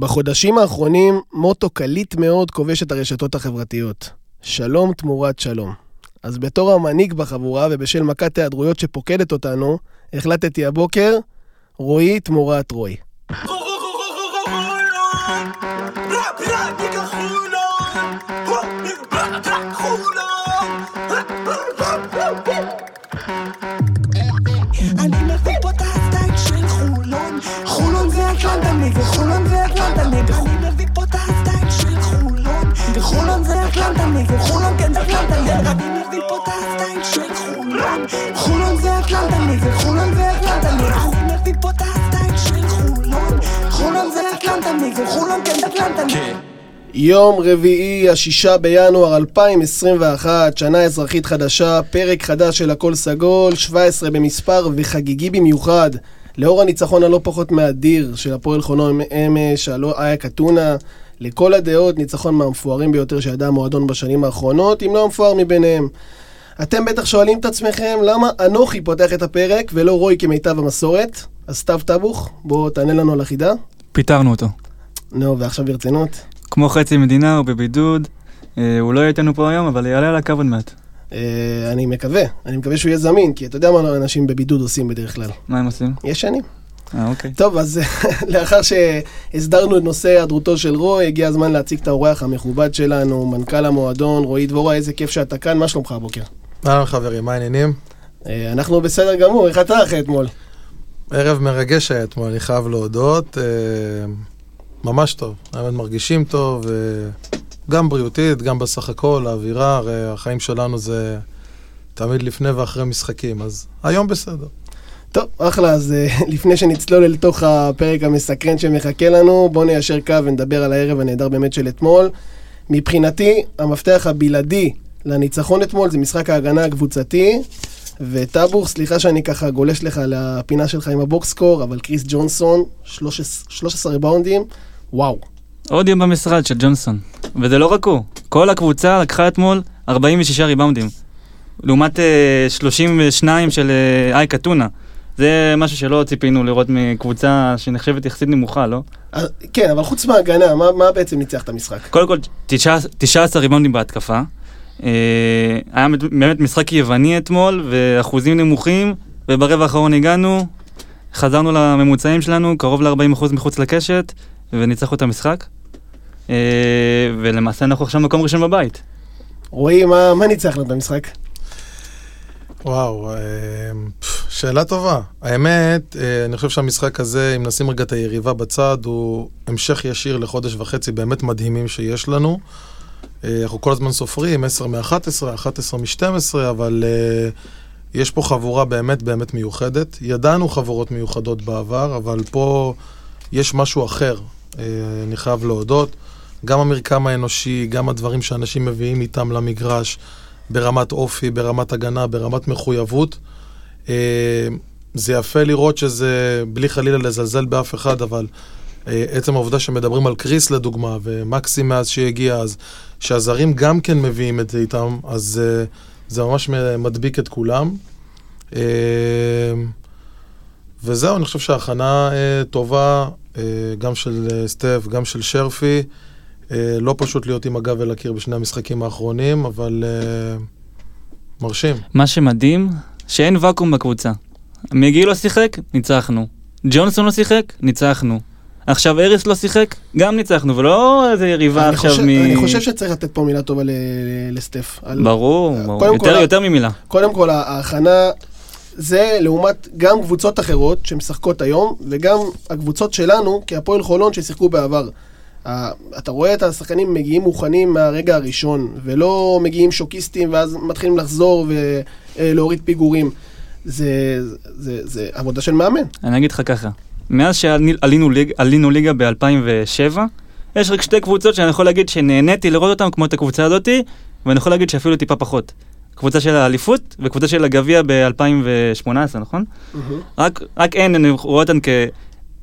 בחודשים האחרונים מוטו קליט מאוד כובש את הרשתות החברתיות. שלום תמורת שלום. אז בתור המנהיג בחבורה ובשל מכת היעדרויות שפוקדת אותנו, החלטתי הבוקר, רועי תמורת רועי. וחולון כן אטלנטה יום רביעי, השישה בינואר 2021, שנה אזרחית חדשה, פרק חדש של הכל סגול, 17 במספר וחגיגי במיוחד. לאור הניצחון הלא פחות מאדיר של הפועל חולון אמש, הלא אייק אתונה, לכל הדעות ניצחון מהמפוארים ביותר שידע המועדון בשנים האחרונות, אם לא המפואר מביניהם. אתם בטח שואלים את עצמכם למה אנוכי פותח את הפרק ולא רוי כמיטב המסורת? אז סתיו טבוך, בוא תענה לנו על החידה. פיטרנו אותו. נו, ועכשיו ברצינות. כמו חצי מדינה, הוא בבידוד. אה, הוא לא יהיה איתנו פה היום, אבל יעלה על הקו עוד מעט. אה, אני מקווה, אני מקווה שהוא יהיה זמין, כי אתה יודע מה אנשים בבידוד עושים בדרך כלל. מה הם עושים? ישנים. אה, אוקיי. טוב, אז לאחר שהסדרנו את נושא היעדרותו של רוי, הגיע הזמן להציג את האורח המכובד שלנו, מנכ"ל המועדון, רועי דבורה, איזה כיף שאתה כאן, מה שלומך הבוקר? אהלן חברים, מה העניינים? אה, אנחנו בסדר גמור, איך אתה אחרי אתמול? ערב מרגש היה אתמול, אני חייב להודות. ממש טוב, האמת מרגישים טוב, גם בריאותית, גם בסך הכל, האווירה, הרי החיים שלנו זה תמיד לפני ואחרי משחקים, אז היום בסדר. טוב, אחלה, אז אה, לפני שנצלול אל תוך הפרק המסקרן שמחכה לנו, בואו ניישר קו ונדבר על הערב הנהדר באמת של אתמול. מבחינתי, המפתח הבלעדי לניצחון אתמול זה משחק ההגנה הקבוצתי. וטאבור, סליחה שאני ככה גולש לך לפינה שלך עם הבוקסקור, אבל קריס ג'ונסון, 13, 13 ריבאונדים, וואו. עוד יום במשרד של ג'ונסון. וזה לא רק הוא, כל הקבוצה לקחה אתמול 46 ריבאונדים. לעומת uh, 32 של uh, אייק אתונה. זה משהו שלא ציפינו לראות מקבוצה שנחשבת יחסית נמוכה, לא? אה, כן, אבל חוץ מההגנה, מה, מה בעצם ניצח את המשחק? קודם כל, 19 ריבאונדים בהתקפה. אה, היה באמת משחק יווני אתמול, ואחוזים נמוכים, וברבע האחרון הגענו, חזרנו לממוצעים שלנו, קרוב ל-40% מחוץ לקשת, וניצחנו את המשחק. אה, ולמעשה אנחנו עכשיו מקום ראשון בבית. רועי, מה, מה ניצחנו במשחק? וואו, אה, שאלה טובה. האמת, אני חושב שהמשחק הזה, אם נשים רגע את היריבה בצד, הוא המשך ישיר לחודש וחצי באמת מדהימים שיש לנו. אה, אנחנו כל הזמן סופרים, 10 מ-11, 11 מ-12, אבל uh, יש פה חבורה באמת באמת מיוחדת. ידענו חבורות מיוחדות בעבר, אבל פה יש משהו אחר, אני חייב להודות. גם המרקם האנושי, גם הדברים שאנשים מביאים איתם למגרש, ברמת אופי, ברמת הגנה, ברמת מחויבות. Uh, זה יפה לראות שזה, בלי חלילה לזלזל באף אחד, אבל אה, עצם העובדה שמדברים על קריס לדוגמה, ומקסי מאז שהגיע, אז שהזרים גם כן מביאים את זה איתם, אז זה ממש מדביק את כולם. וזהו, אני חושב שההכנה טובה, גם של uh, סטף, גם של שרפי. Uh, לא פשוט להיות עם הגב אל הקיר בשני המשחקים האחרונים, אבל מרשים. מה שמדהים, שאין ואקום בקבוצה. מגיל לא שיחק, ניצחנו. ג'ונסון לא שיחק, ניצחנו. עכשיו אריס לא שיחק, גם ניצחנו, ולא איזה יריבה עכשיו חושב, מ... אני חושב שצריך לתת פה מילה טובה לסטף. ברור, ברור. יותר, כל, יותר ממילה. קודם כל, ההכנה זה לעומת גם קבוצות אחרות שמשחקות היום, וגם הקבוצות שלנו, כהפועל חולון ששיחקו בעבר. אתה רואה את השחקנים מגיעים מוכנים מהרגע הראשון, ולא מגיעים שוקיסטים ואז מתחילים לחזור ולהוריד פיגורים. זה, זה, זה עבודה של מאמן. אני אגיד לך ככה, מאז שעלינו ליג, ליגה ב-2007, יש רק שתי קבוצות שאני יכול להגיד שנהניתי לראות אותן כמו את הקבוצה הזאתי, ואני יכול להגיד שאפילו טיפה פחות. קבוצה של האליפות וקבוצה של הגביע ב-2018, נכון? Mm-hmm. רק, רק אין, אני רואה אותן כ...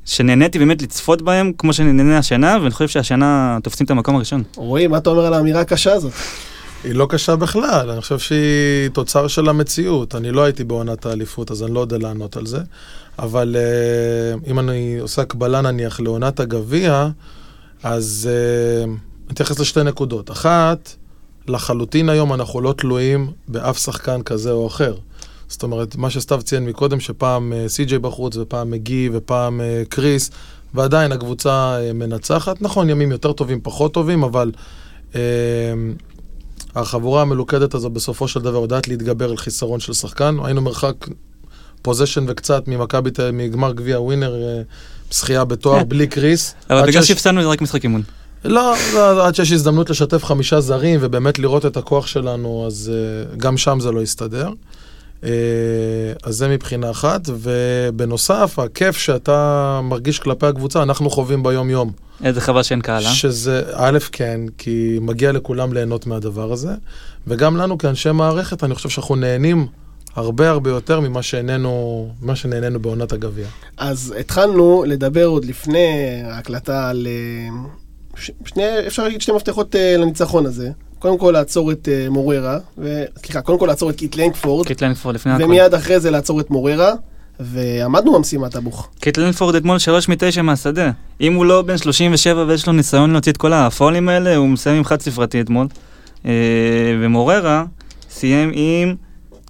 שנהניתי באמת לצפות בהם כמו שנהנה השנה, ואני חושב שהשנה תופסים את המקום הראשון. רועי, מה אתה אומר על האמירה הקשה הזאת? היא לא קשה בכלל, אני חושב שהיא תוצר של המציאות. אני לא הייתי בעונת האליפות, אז אני לא יודע לענות על זה. אבל uh, אם אני עושה הקבלה נניח לעונת הגביע, אז אה, אני אתייחס לשתי נקודות. אחת, לחלוטין היום אנחנו לא תלויים באף שחקן כזה או אחר. זאת אומרת, מה שסתיו ציין מקודם, שפעם אה, סי.ג'יי בחוץ ופעם מגי ופעם אה, קריס, ועדיין הקבוצה אה, מנצחת. נכון, ימים יותר טובים, פחות טובים, אבל אה, החבורה המלוכדת הזו בסופו של דבר יודעת להתגבר על חיסרון של שחקן. היינו מרחק פוזיישן וקצת ממכבי, מגמר גביע ווינר, אה, זכייה בתואר. בלי קריס. אבל בגלל שהפסדנו זה רק משחק אימון. לא, לא, עד שיש הזדמנות לשתף חמישה זרים ובאמת לראות את הכוח שלנו, אז uh, גם שם זה לא יסתדר. Uh, אז זה מבחינה אחת, ובנוסף, הכיף שאתה מרגיש כלפי הקבוצה, אנחנו חווים ביום-יום. איזה חבל שאין קהל, אה? שזה, א', כן, כי מגיע לכולם ליהנות מהדבר הזה, וגם לנו כאנשי מערכת, אני חושב שאנחנו נהנים הרבה הרבה יותר ממה שנהנינו, ממה שנהנינו בעונת הגביע. אז התחלנו לדבר עוד לפני ההקלטה על... ש- שני, אפשר להגיד שני מפתחות אה, לניצחון הזה. קודם כל לעצור את אה, מוררה, ו... סליחה, קודם כל לעצור את קיט לנקפורד, קיט לנפורד לפני הכל. ומיד אחרי זה לעצור את מוררה, ועמדנו במשימת הבוך. קית' לנגפורד אתמול 3 מ-9 מהשדה. אם הוא לא בן 37 ויש לו ניסיון להוציא את כל הפאולים האלה, הוא מסיים עם חד ספרתי אתמול. אה, ומוררה סיים עם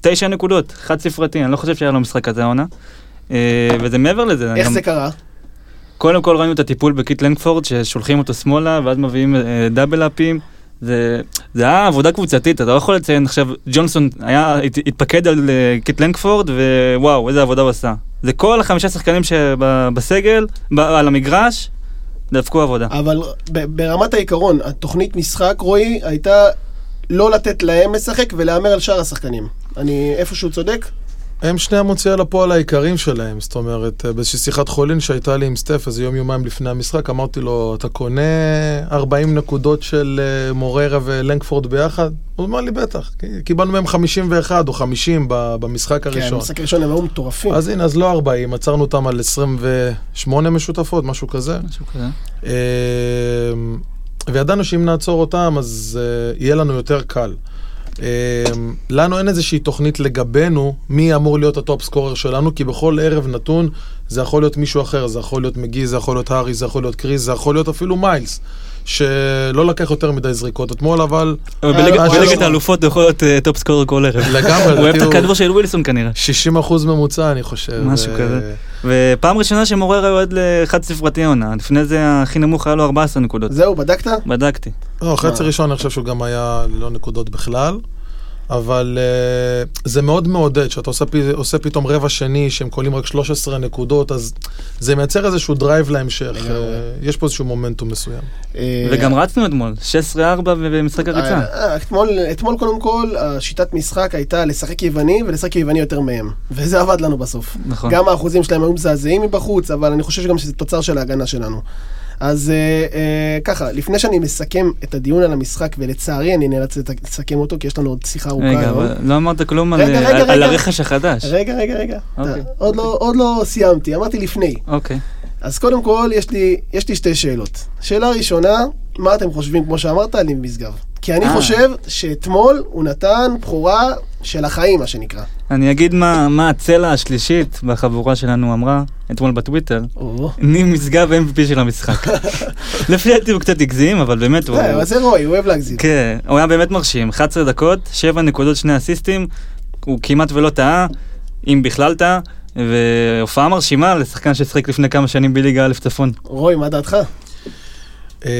9 נקודות, חד ספרתי, אני לא חושב שהיה לו משחק כזה העונה. אה, וזה מעבר לזה. איך גם- זה קרה? קודם כל ראינו את הטיפול בקית' לנגפורד, ששולחים אותו שמאלה, ואז מביאים אה, double up-ים. זה, היה עבודה קבוצתית, אתה לא יכול לציין עכשיו, ג'ונסון היה, הת, התפקד על אה, קיט לנקפורד, ווואו, איזה עבודה הוא עשה. זה כל החמישה שחקנים שבסגל, על המגרש, דפקו עבודה. אבל ברמת העיקרון, התוכנית משחק, רועי, הייתה לא לתת להם לשחק ולהמר על שאר השחקנים. אני איפשהו צודק? הם שני המוציאי לפועל העיקריים שלהם, זאת אומרת, אה, באיזושהי שיחת חולין שהייתה לי עם סטף איזה יום יומיים לפני המשחק, אמרתי לו, אתה קונה 40 נקודות של אה, מוררה ולנקפורד ביחד? הוא אמר לי, בטח, קיבלנו מהם 51 או 50 ב- במשחק כן, הראשון. במשחק הראשון הם היו מטורפים. אז הנה, אז לא 40, עצרנו אותם על 28 משותפות, משהו כזה. משהו כזה. אה, וידענו שאם נעצור אותם, אז יהיה לנו יותר קל. אה, לנו אין איזושהי תוכנית לגבינו מי אמור להיות ה top scorer שלנו, כי בכל ערב נתון זה יכול להיות מישהו אחר, זה יכול להיות מגי, זה יכול להיות הארי, זה יכול להיות קריס, זה יכול להיות אפילו מיילס, שלא לקח יותר מדי זריקות אתמול, אבל אה, בליגת- בליגת לא. האלופות הוא יכול להיות אה, top scorer כל ערב. לגמרי, הוא אוהב את הכדור של ווילסון כנראה. 60 אחוז ממוצע, אני חושב. משהו אה, כזה. ופעם ראשונה שמוררה יורד לחד ספרתי עונה, לפני זה הכי נמוך היה לו 14 נקודות. זהו, בדקת? בדקתי. לא, חצי? ראשון אני חושב שהוא גם היה ללא נקודות בכלל, אבל אה, זה מאוד מעודד, שאתה עושה, עושה פתאום רבע שני שהם קולעים רק 13 נקודות, אז זה מייצר איזשהו drive להמשך. אה, יש פה איזשהו מומנטום מסוים. אה, וגם רצנו אתמול, 16-4 במשחק הריצה. אתמול, אתמול קודם כל, השיטת משחק הייתה לשחק יווני ולשחק יווני יותר מהם. וזה עבד לנו בסוף. נכון. גם האחוזים שלהם היו מזעזעים מבחוץ, אבל אני חושב שגם שזה תוצר של ההגנה שלנו. אז אה, אה, ככה, לפני שאני מסכם את הדיון על המשחק, ולצערי אני נאלץ לסכם אותו, כי יש לנו עוד שיחה ארוכה רגע, היום. אבל לא אמרת כלום על- רגע, רגע, על- על רגע. הרכש החדש. רגע, רגע, רגע. אוקיי. אתה- עוד לא- עוד לא סיימתי, אמרתי לפני. אוקיי. אז קודם כל, יש לי, יש לי שתי שאלות. שאלה ראשונה, מה אתם חושבים, כמו שאמרת, על משגב? כי אני אה. חושב שאתמול הוא נתן בכורה של החיים, מה שנקרא. אני אגיד מה מה הצלע השלישית בחבורה שלנו אמרה אתמול בטוויטר. ניב משגב MVP של המשחק. לפי דעתי הוא קצת הגזים, אבל באמת הוא... זה, אבל זה רועי, הוא אוהב להגזים. כן, הוא היה באמת מרשים. 11 דקות, 7 נקודות, 2 אסיסטים. הוא כמעט ולא טעה, אם בכלל טעה. והופעה מרשימה לשחקן ששיחק לפני כמה שנים בליגה א' צפון. רועי, מה דעתך? אה,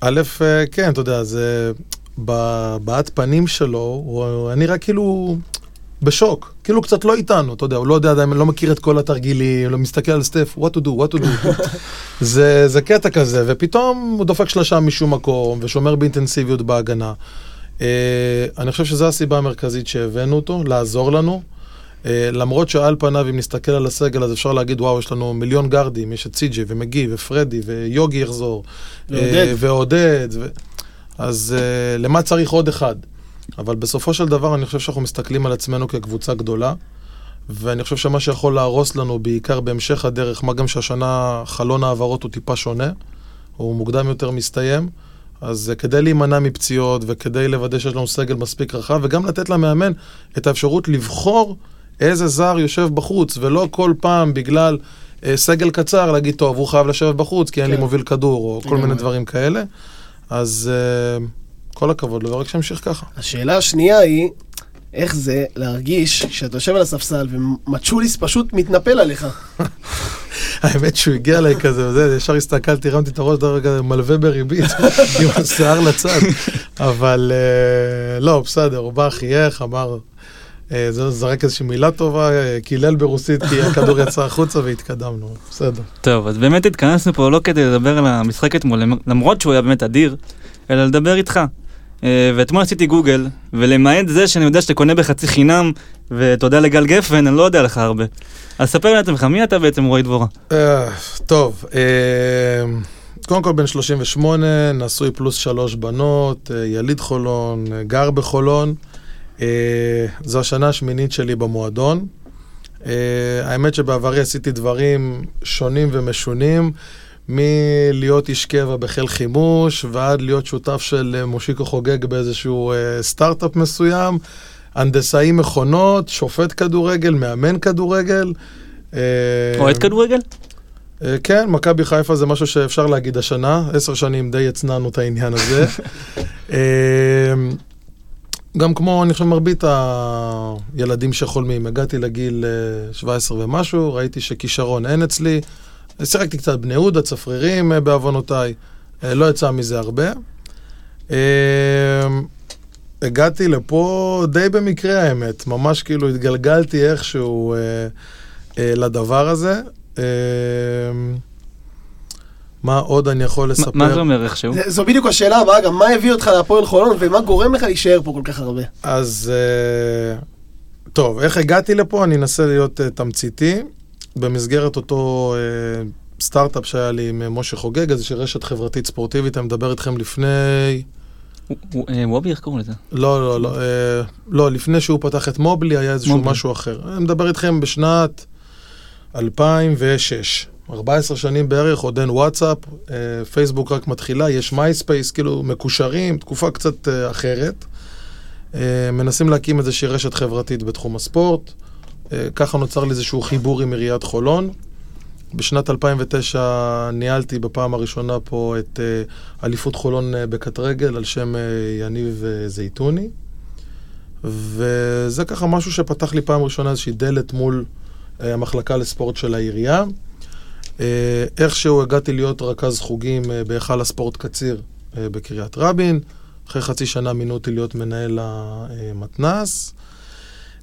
א', אה, כן, אתה יודע, זה... בבעת פנים שלו, הוא היה נראה כאילו בשוק, כאילו קצת לא איתנו, אתה יודע, הוא לא יודע עדיין, לא מכיר את כל התרגילים, לא מסתכל על סטף, what to do, what to do. זה, זה קטע כזה, ופתאום הוא דופק שלושה משום מקום, ושומר באינטנסיביות בהגנה. אה, אני חושב שזו הסיבה המרכזית שהבאנו אותו, לעזור לנו. אה, למרות שעל פניו, אם נסתכל על הסגל, אז אפשר להגיד, וואו, יש לנו מיליון גארדים, יש את סי.ג'י ומגי ופרדי ויוגי יחזור. ועודד. אה, ועודד. ו... אז uh, למה צריך עוד אחד? אבל בסופו של דבר אני חושב שאנחנו מסתכלים על עצמנו כקבוצה גדולה, ואני חושב שמה שיכול להרוס לנו, בעיקר בהמשך הדרך, מה גם שהשנה חלון העברות הוא טיפה שונה, הוא מוקדם יותר מסתיים, אז uh, כדי להימנע מפציעות וכדי לוודא שיש לנו סגל מספיק רחב, וגם לתת למאמן את האפשרות לבחור איזה זר יושב בחוץ, ולא כל פעם בגלל... אה, סגל קצר, להגיד, טוב, הוא חייב לשבת בחוץ, כי אין לי כן. מוביל כדור, או כל מיני. דברים כאלה. אז אה, כל הכבוד לו, ורק שימשיך ככה. השאלה השנייה היא, איך זה להרגיש שאתה יושב על הספסל ומצ'וליס פשוט מתנפל עליך? האמת שהוא הגיע אליי כזה, וזה, ישר הסתכלתי, הרמתי את הראש, דבר כזה, מלווה בריבית, עם השיער לצד. אבל אה, לא, בסדר, הוא בא, חייך, אמר, זה זרק איזושהי מילה טובה, אה, קילל ברוסית, כי הכדור יצא החוצה והתקדמנו, בסדר. טוב, אז באמת התכנסנו פה לא כדי לדבר על המשחק אתמול, למרות שהוא היה באמת אדיר, אלא לדבר איתך. אה, ואתמול עשיתי גוגל, ולמעט זה שאני יודע שאתה קונה בחצי חינם, ותודה לגל גפן, אני לא יודע לך הרבה. אז ספר לעצמך, מי אתה בעצם רועי דבורה? אה, טוב, אה, קודם כל בן 38, נשוי פלוס שלוש בנות, אה, יליד חולון, אה, גר בחולון. אה, זו השנה השמינית שלי במועדון. אה, האמת שבעברי עשיתי דברים שונים ומשונים, מלהיות איש קבע בחיל חימוש, ועד להיות שותף של אה, מושיקו חוגג באיזשהו אה, סטארט-אפ מסוים, הנדסאי מכונות, שופט כדורגל, מאמן כדורגל. אוהד כדורגל? אה, כן, מכבי חיפה זה משהו שאפשר להגיד השנה, עשר שנים די הצנענו את העניין הזה. אה, גם כמו, אני חושב, מרבית הילדים שחולמים, הגעתי לגיל אה, 17 ומשהו, ראיתי שכישרון אין אצלי. שיחקתי קצת בני יהודה, צפרירים אה, בעוונותיי, אה, לא יצא מזה הרבה. אה, הגעתי לפה די במקרה האמת, ממש כאילו התגלגלתי איכשהו אה, אה, לדבר הזה. אה, מה עוד אני יכול לספר? מה זה אומר איכשהו? זה- זו בדיוק השאלה הבאה, גם מה הביא אותך להפועל חולון ומה גורם לך להישאר פה כל כך הרבה? אז אה, טוב, איך הגעתי לפה? אני אנסה להיות אה, תמציתי. במסגרת אותו אה, סטארט-אפ שהיה לי עם משה חוגג, איזושהי רשת חברתית ספורטיבית, אני מדבר איתכם לפני... וובי, איך קוראים לזה? לא, לא, לא, לא, לפני שהוא פתח את מובלי היה איזשהו. משהו אחר. אני מדבר איתכם בשנת 2006. 14 שנים בערך, עוד אין וואטסאפ, אה, פייסבוק רק מתחילה, יש מייספייס, כאילו מקושרים, תקופה קצת אה, אחרת. אה, מנסים להקים איזושהי רשת חברתית בתחום הספורט. ככה נוצר לי איזשהו חיבור עם עיריית חולון. בשנת 2009 ניהלתי בפעם הראשונה פה את אליפות חולון בקט רגל על שם יניב זייתוני. וזה ככה משהו שפתח לי פעם ראשונה איזושהי דלת מול המחלקה לספורט של העירייה. אה, איכשהו הגעתי להיות רכז חוגים אה, בהיכל הספורט קציר אה, בקריית רבין. אחרי חצי שנה מינו אותי להיות מנהל המתנ"ס.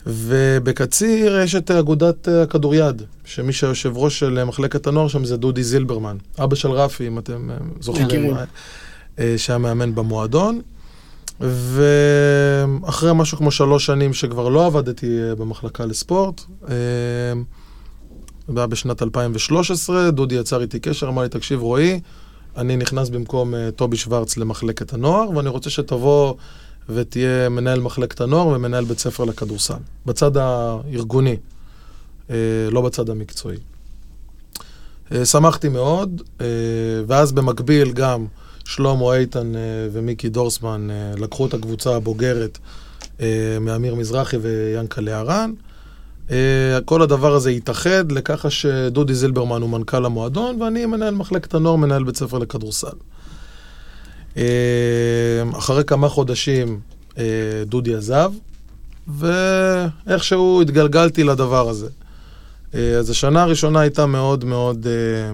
ובקציר יש את אגודת הכדוריד, שמי שהיושב ראש של מחלקת הנוער שם זה דודי זילברמן, אבא של רפי, אם אתם זוכרים, שהיה מאמן במועדון. ואחרי משהו כמו שלוש שנים שכבר לא עבדתי במחלקה לספורט, זה היה בשנת 2013, דודי יצר איתי קשר, אמר לי, תקשיב רועי, אני נכנס במקום אה, טובי שוורץ למחלקת הנוער, ואני רוצה שתבוא ותהיה מנהל מחלקת הנוער ומנהל בית ספר לכדורסל, בצד הארגוני, אה, לא בצד המקצועי. אה, שמחתי מאוד, אה, ואז במקביל גם שלמה איתן אה, ומיקי דורסמן אה, לקחו את הקבוצה הבוגרת אה, מאמיר מזרחי ויאנקלה הרן. אה, כל הדבר הזה התאחד לככה שדודי זילברמן הוא מנכ"ל המועדון, ואני מנהל מחלקת הנוער, מנהל בית ספר לכדורסל. אה, אחרי כמה חודשים אה, דודי עזב, ואיכשהו התגלגלתי לדבר הזה. אה, אז השנה הראשונה הייתה מאוד מאוד אה,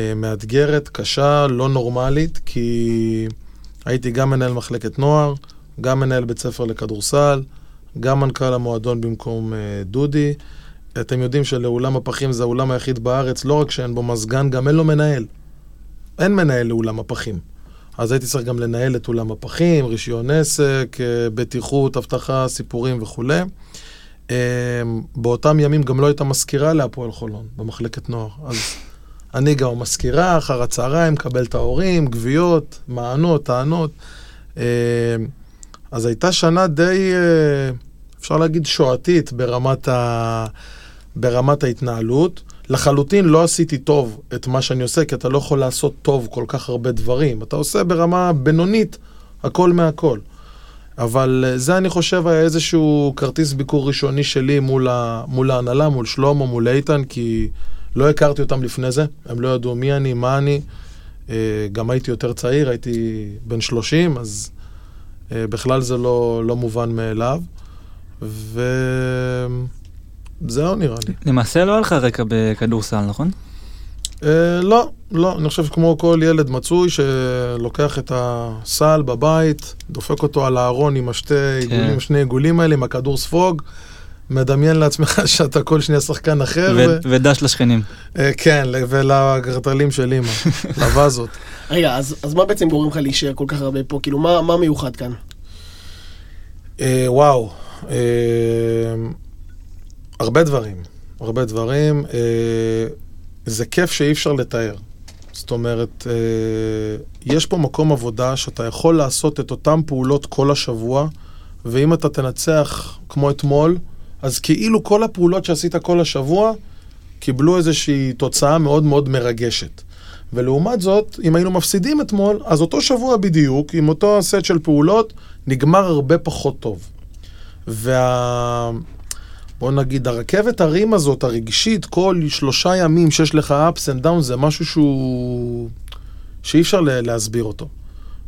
אה, מאתגרת, קשה, לא נורמלית, כי הייתי גם מנהל מחלקת נוער, גם מנהל בית ספר לכדורסל, גם מנכ"ל המועדון במקום אה, דודי. אתם יודעים שלאולם הפחים זה האולם היחיד בארץ, לא רק שאין בו מזגן, גם אין לו מנהל. אין מנהל לאולם הפחים. אז הייתי צריך גם לנהל את אולם הפחים, רישיון עסק, אה, בטיחות, אבטחה, סיפורים וכולי. אה, באותם ימים גם לא הייתה מזכירה להפועל חולון, במחלקת נוער. אז אני גם מזכירה, אחר הצהריים, מקבל את ההורים, גבייות, מענות, טענות. אז הייתה שנה די, אפשר להגיד, שואתית ברמת, ה... ברמת ההתנהלות. לחלוטין לא עשיתי טוב את מה שאני עושה, כי אתה לא יכול לעשות טוב כל כך הרבה דברים. אתה עושה ברמה בינונית הכל מהכל. אבל אה, זה, אני חושב, היה איזשהו כרטיס ביקור ראשוני שלי מול, ה... מול ההנהלה, מול שלמה, מול איתן, כי לא הכרתי אותם לפני זה, הם לא ידעו מי אני, מה אני. אה, גם הייתי יותר צעיר, הייתי בן 30, אז אה, בכלל זה לא, לא מובן מאליו. וזהו נראה לי. למעשה לא היה לך רקע בכדורסל, נכון? אה, לא, לא, אני חושב שכמו כל ילד מצוי שלוקח את הסל בבית, דופק אותו על הארון עם השתי עיגולים, שני עיגולים האלה, עם הכדור ספוג, מדמיין לעצמך שאתה כל שנייה שחקן אחר. ו- ו- ודש לשכנים. אה, כן, ולגרטלים של אימא, לווזות. רגע, אז, אז מה בעצם גורם לך להישאר כל כך הרבה פה? כאילו, מה, מה מיוחד כאן? אה, וואו, הרבה דברים, הרבה דברים. אה, זה כיף שאי אפשר לתאר. זאת אומרת, אה, יש פה מקום עבודה שאתה יכול לעשות את אותן פעולות כל השבוע, ואם אתה תנצח כמו אתמול, אז כאילו כל הפעולות שעשית כל השבוע קיבלו איזושהי תוצאה מאוד מאוד מרגשת. ולעומת זאת, אם היינו מפסידים אתמול, אז אותו שבוע בדיוק, עם אותו סט של פעולות, נגמר הרבה פחות טוב. וה... בוא נגיד, הרכבת הרים הזאת, הרגשית, כל שלושה ימים שיש לך ups and downs, זה משהו שהוא... שאי אפשר לה- להסביר אותו.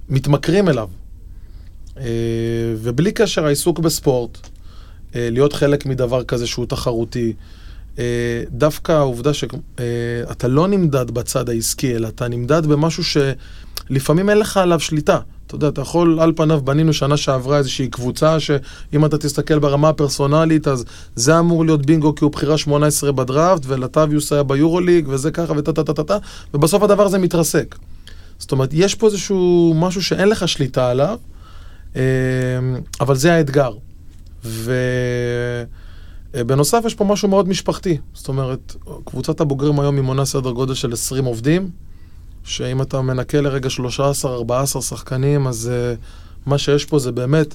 מתמכרים אליו. אה, ובלי קשר העיסוק בספורט, אה, להיות חלק מדבר כזה שהוא תחרותי, אה, דווקא העובדה שאתה לא נמדד בצד העסקי, אלא אתה נמדד במשהו שלפעמים אין לך עליו שליטה. אתה יודע, אתה יכול, על פניו בנינו שנה שעברה איזושהי קבוצה, שאם אתה תסתכל ברמה הפרסונלית, אז זה אמור להיות בינגו כי הוא בחירה 18 בדראפט, ולטביוס היה ביורוליג, וזה ככה וטה טה טה טה טה, ובסוף הדבר הזה מתרסק. זאת אומרת, יש פה איזשהו משהו שאין לך שליטה עליו, אה, אבל זה האתגר. ובנוסף, יש פה משהו מאוד משפחתי. זאת אומרת, קבוצת הבוגרים היום היא מונה סדר גודל של 20 עובדים, שאם אתה מנקה לרגע 13-14 שחקנים, אז uh, מה שיש פה זה באמת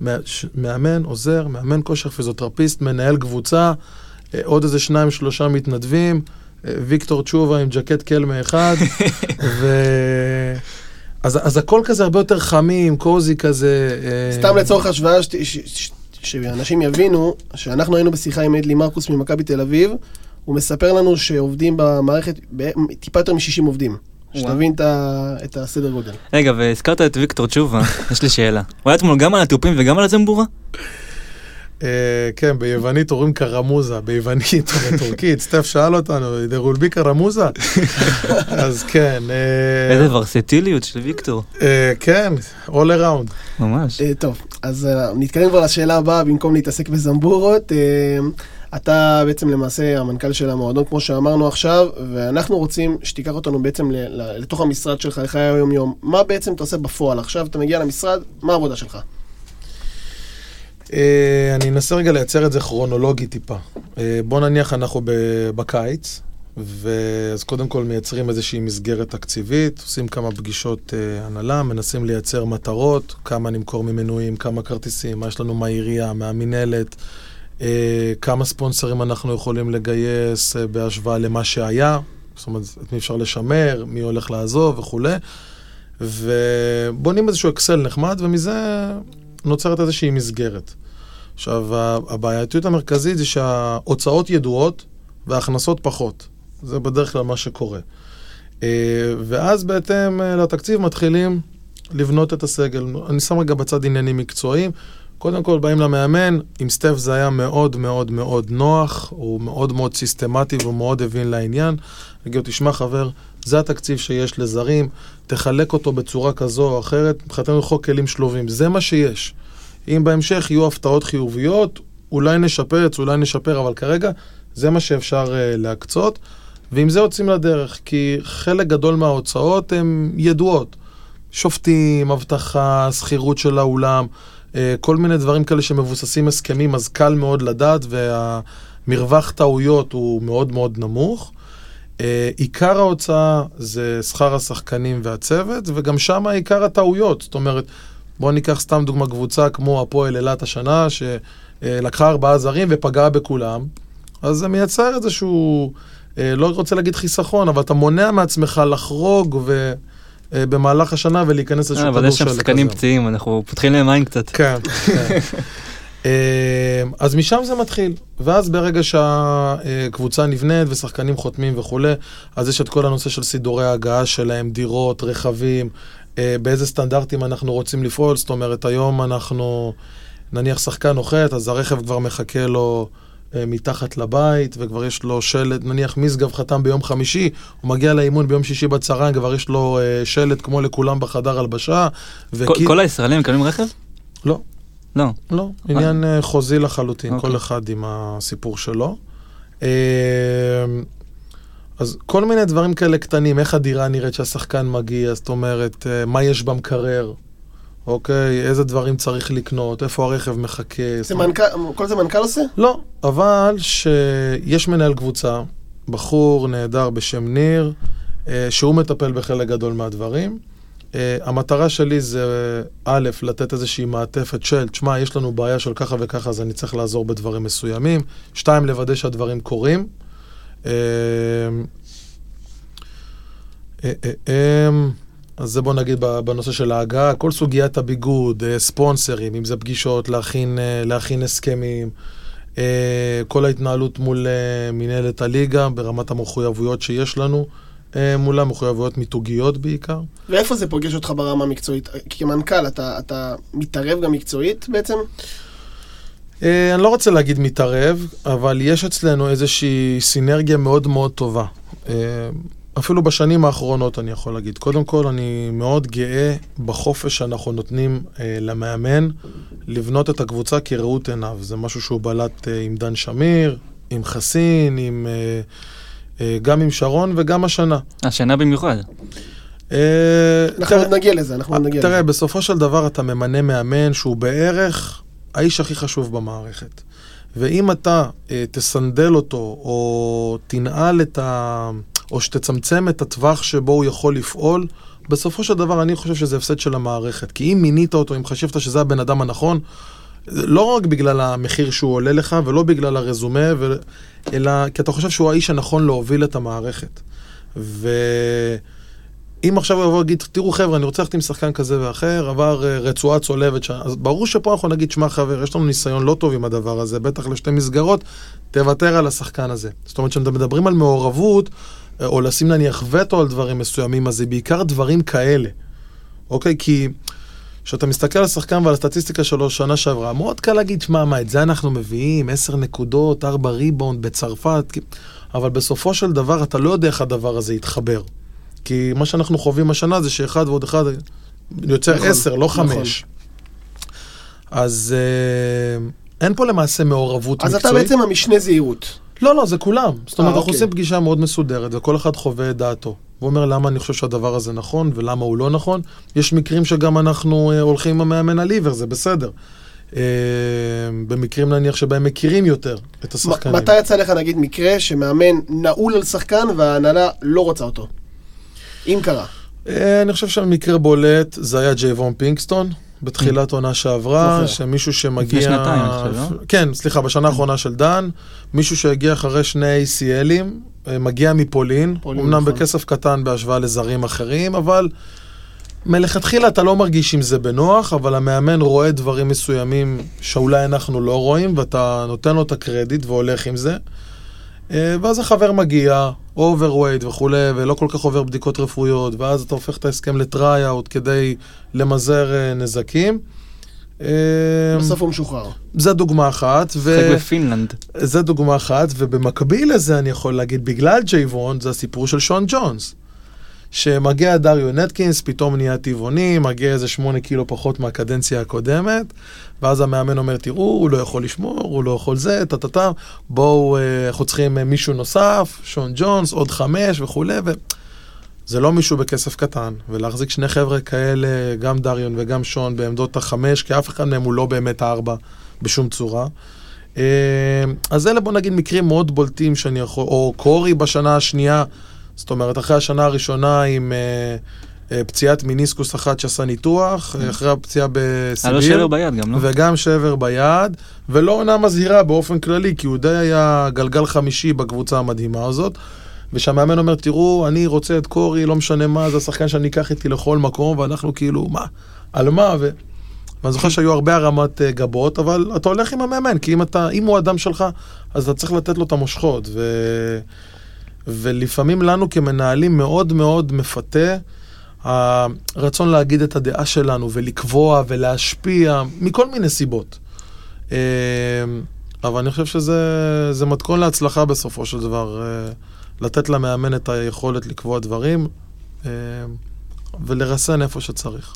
מא- ש- מאמן, עוזר, מאמן כושר, פיזיותרפיסט, מנהל קבוצה, uh, עוד איזה שניים, שלושה מתנדבים, uh, ויקטור תשובה עם ג'קט קלמה אחד, ו... אז, אז הכל כזה הרבה יותר חמים, קוזי כזה. סתם לצורך השוואה, שת- ש- ש- שאנשים יבינו, שאנחנו היינו בשיחה עם אדלי מרקוס ממכבי תל אביב, הוא מספר לנו שעובדים במערכת טיפה יותר מ-60 עובדים. שתבין את הסדר גודל. רגע, והזכרת את ויקטור תשובה, יש לי שאלה. הוא היה אתמול גם על התופים וגם על הזמבורה? אה, כן, ביוונית אומרים קרמוזה, ביוונית או בטורקית, סטף שאל אותנו, דרולבי קרמוזה? אז כן, אה, איזה ורסטיליות של ויקטור. אה, כן, all around. ממש. טוב, אז נתקדם כבר לשאלה הבאה במקום להתעסק בזמבורות. אתה בעצם למעשה המנכ"ל של המועדון, כמו שאמרנו עכשיו, ואנחנו רוצים שתיקח אותנו בעצם לתוך המשרד שלך, לחיי היום-יום. מה בעצם אתה עושה בפועל? עכשיו אתה מגיע למשרד, מה העבודה שלך? אה, אני אנסה רגע לייצר את זה כרונולוגי טיפה. אה, בוא נניח אנחנו ב- בקיץ, ואז קודם כל מייצרים איזושהי מסגרת תקציבית, עושים כמה פגישות אה, הנהלה, מנסים לייצר מטרות, כמה נמכור ממנויים, כמה כרטיסים, מה יש לנו מהעירייה, מהמינהלת, אה, כמה ספונסרים אנחנו יכולים לגייס אה, בהשוואה למה שהיה, זאת אומרת, את מי אפשר לשמר, מי הולך לעזוב וכולי, ובונים איזשהו אקסל נחמד, ומזה נוצרת איזושהי מסגרת. עכשיו, הבעייתיות המרכזית זה שההוצאות ידועות וההכנסות פחות. זה בדרך כלל מה שקורה. אה, ואז בהתאם אה, לתקציב מתחילים לבנות את הסגל. אני שם רגע בצד עניינים מקצועיים. קודם כל באים למאמן, עם סטף זה היה מאוד מאוד מאוד נוח, הוא מאוד מאוד סיסטמטי והוא מאוד הבין לעניין. נגיד תשמע חבר, זה התקציב שיש לזרים, תחלק אותו בצורה כזו או אחרת, מבחינתנו חוק כלים שלובים, זה מה שיש. אם בהמשך יהיו הפתעות חיוביות, אולי נשפץ, אולי נשפר, אבל כרגע זה מה שאפשר uh, להקצות, ועם זה יוצאים לדרך, כי חלק גדול מההוצאות הן ידועות. שופטים, אבטחה, שכירות של האולם, uh, כל מיני דברים כאלה שמבוססים הסכמים, אז קל מאוד לדעת, והמרווח טעויות הוא מאוד מאוד נמוך. Uh, עיקר ההוצאה זה שכר השחקנים והצוות, וגם שם עיקר הטעויות. זאת אומרת, בואו ניקח סתם דוגמה קבוצה כמו הפועל אילת השנה, שלקחה ארבעה זרים ופגעה בכולם, אז זה מייצר איזשהו, אה, לא רוצה להגיד חיסכון, אבל אתה מונע מעצמך לחרוג ו... אה, במהלך השנה ולהיכנס אה, לאיזשהו אבל כדור יש שם שחקנים. פציעים, אנחנו פותחים להם עין קצת. כן, כן. אז משם זה מתחיל, ואז ברגע שהקבוצה נבנית ושחקנים חותמים וכולי, אז יש את כל הנושא של סידורי ההגעה שלהם, דירות, רכבים, באיזה סטנדרטים אנחנו רוצים לפעול, זאת אומרת, היום אנחנו, נניח שחקן נוחת, אז הרכב כבר מחכה לו אה, מתחת לבית, וכבר יש לו שלט, נניח משגב חתם ביום חמישי, הוא מגיע לאימון ביום שישי בצהריים, כבר יש לו אה, שלט כמו לכולם בחדר הלבשה. כל- וכי- כל הישראלים מקבלים רכב? לא. לא. לא, עניין אה, חוזי לחלוטין, אוקיי. כל אחד עם הסיפור שלו. אז כל מיני דברים כאלה קטנים, איך הדירה נראית שהשחקן מגיע, זאת אומרת, אה, מה יש במקרר, אוקיי, איזה דברים צריך לקנות, איפה הרכב מחכה. זה מנכ"ל, כל זה מנכ"ל עושה? לא, אבל שיש מנהל קבוצה, בחור נהדר בשם ניר, אה, שהוא מטפל בחלק גדול מהדברים. אה, המטרה שלי זה, א', לתת איזושהי מעטפת של, תשמע, יש לנו בעיה של ככה וככה, אז אני צריך לעזור בדברים מסוימים. שתיים, לוודא שהדברים קורים. אה, אה, אה, אה, אז זה בוא נגיד בנושא של ההגעה, כל סוגיית הביגוד, אה, ספונסרים, אם זה פגישות, להכין, להכין הסכמים, כל ההתנהלות מול מנהלת הליגה ברמת המחויבויות שיש לנו, מולה מחויבויות מיתוגיות בעיקר. ואיפה זה פוגש אותך ברמה המקצועית? כמנכ"ל, אתה, אתה מתערב גם מקצועית בעצם? אה, אני לא רוצה להגיד מתערב, אבל יש אצלנו איזושהי סינרגיה מאוד מאוד טובה. אה, אפילו בשנים האחרונות אני יכול להגיד. קודם כל, אני מאוד גאה בחופש שאנחנו נותנים אה, למאמן לבנות את הקבוצה כראות עיניו. זה משהו שהוא בלט אה, עם דן שמיר, עם חסין, עם, אה, אה, גם עם שרון וגם השנה. השנה במיוחד. אה, אנחנו תראה- עוד נגיע לזה, אנחנו עוד נגיע תראה, לזה. בסופו של דבר אתה ממנה מאמן שהוא בערך האיש הכי חשוב במערכת. ואם אתה אה, תסנדל אותו, או תנעל את ה... או שתצמצם את הטווח שבו הוא יכול לפעול, בסופו של דבר אני חושב שזה הפסד של המערכת. כי אם מינית אותו, אם חשבת שזה הבן אדם הנכון, לא רק בגלל המחיר שהוא עולה לך, ולא בגלל הרזומה, ו... אלא כי אתה חושב שהוא האיש הנכון להוביל את המערכת. ואם עכשיו הוא יבוא ויגיד, תראו חבר'ה, אני רוצה ללכת עם שחקן כזה ואחר, עבר אה, רצועה צולבת, ש... אז ברור שפה אנחנו נגיד, שמע חבר, יש לנו ניסיון לא טוב עם הדבר הזה, בטח לשתי מסגרות, תוותר על השחקן הזה. זאת אומרת, כשאתם מדברים על מעורבות, אה, או לשים נניח וטו על דברים מסוימים, אז זה בעיקר דברים כאלה, אוקיי? כי כשאתה מסתכל על השחקן ועל הסטטיסטיקה שלו שנה שעברה, מאוד קל להגיד, שמע, מה, את זה אנחנו מביאים, 10 נקודות, 4 ריבאונד בצרפת, אבל בסופו של דבר אתה לא יודע איך הדבר הזה יתחבר. כי מה שאנחנו חווים השנה זה שאחד ועוד אחד יוצר נכון, עשר, לא נכון. חמש. אז אה, אין פה למעשה מעורבות אז מקצועית. אתה בעצם המשנה זהירות. לא, לא, זה כולם. זאת אומרת, אה, אנחנו אוקיי. עושים פגישה מאוד מסודרת, וכל אחד חווה את דעתו. הוא אומר למה אני חושב שהדבר הזה נכון, ולמה הוא לא נכון. יש מקרים שגם אנחנו אה, הולכים עם המאמן על עיוור, זה בסדר. אה, במקרים נניח שבהם מכירים יותר את השחקנים. מתי יצא לך נגיד מקרה שמאמן נעול על שחקן וההנהלה לא רוצה אותו? אם קרה. אה, אני חושב שהמקרה בולט, זה היה ג'ייבון פינקסטון, בתחילת עונה שעברה, זוכר. שמישהו שמגיע... לפני שנתיים, אני חושב, לא? כן, סליחה, בשנה האחרונה של דן, מישהו שהגיע אחרי שני ACL-ים, אה, מגיע מפולין, פולין, אמנם נכון. בכסף קטן בהשוואה לזרים אחרים, אבל מלכתחילה אתה לא מרגיש עם זה בנוח, אבל המאמן רואה דברים מסוימים שאולי אנחנו לא רואים, ואתה נותן לו את הקרדיט והולך עם זה. אה, ואז החבר מגיע, overweight וכולי, ולא כל כך עובר בדיקות רפואיות, ואז אתה הופך את ההסכם ל try-out כדי למזער אה, נזקים. אה, בסוף הוא משוחרר. זה דוגמה אחת, ו... בפינלנד. זה דוגמה אחת, ובמקביל לזה אני יכול להגיד, בגלל ג'ייבון, זה הסיפור של שון ג'ונס. שמגיע דריו נטקינס, פתאום נהיה טבעוני, מגיע איזה שמונה קילו פחות מהקדנציה הקודמת, ואז המאמן אומר, תראו, הוא לא יכול לשמור, הוא לא יכול זה, טה-טה-טה, בואו, אה, אנחנו צריכים אה, מישהו נוסף, שון ג'ונס, עוד חמש וכולי, ו... זה לא מישהו בכסף קטן, ולהחזיק שני חבר'ה כאלה, גם דריון וגם שון, בעמדות החמש, כי אף אחד מהם הוא לא באמת הארבע בשום צורה. אה, אז אלה בוא נגיד מקרים מאוד בולטים שאני יכול, או קורי בשנה השנייה, זאת אומרת, אחרי השנה הראשונה עם אה, אה, פציעת מיניסקוס אחת שעשה ניתוח, אה, אחרי הפציעה היה לו בסיביר. שבר ביד גם, לא? וגם שבר ביד, ולא עונה מזהירה באופן כללי, כי הוא די היה גלגל חמישי בקבוצה המדהימה הזאת. ושהמאמן אומר, תראו, אני רוצה את קורי, לא משנה מה, זה השחקן שאני אקח איתי לכל מקום, ואנחנו כאילו, מה? על מה? ו... ואני זוכר שהיו הרבה הרמת אה, גבות, אבל אתה הולך עם המאמן, כי אם, אתה, אם הוא אדם שלך, אז אתה צריך לתת לו את המושכות. ו... ולפעמים לנו כמנהלים מאוד מאוד מפתה הרצון להגיד את הדעה שלנו ולקבוע ולהשפיע, מכל מיני סיבות. אה, אבל אני חושב שזה מתכון להצלחה בסופו של דבר, אה, לתת למאמן את היכולת לקבוע דברים אה, ולרסן איפה שצריך.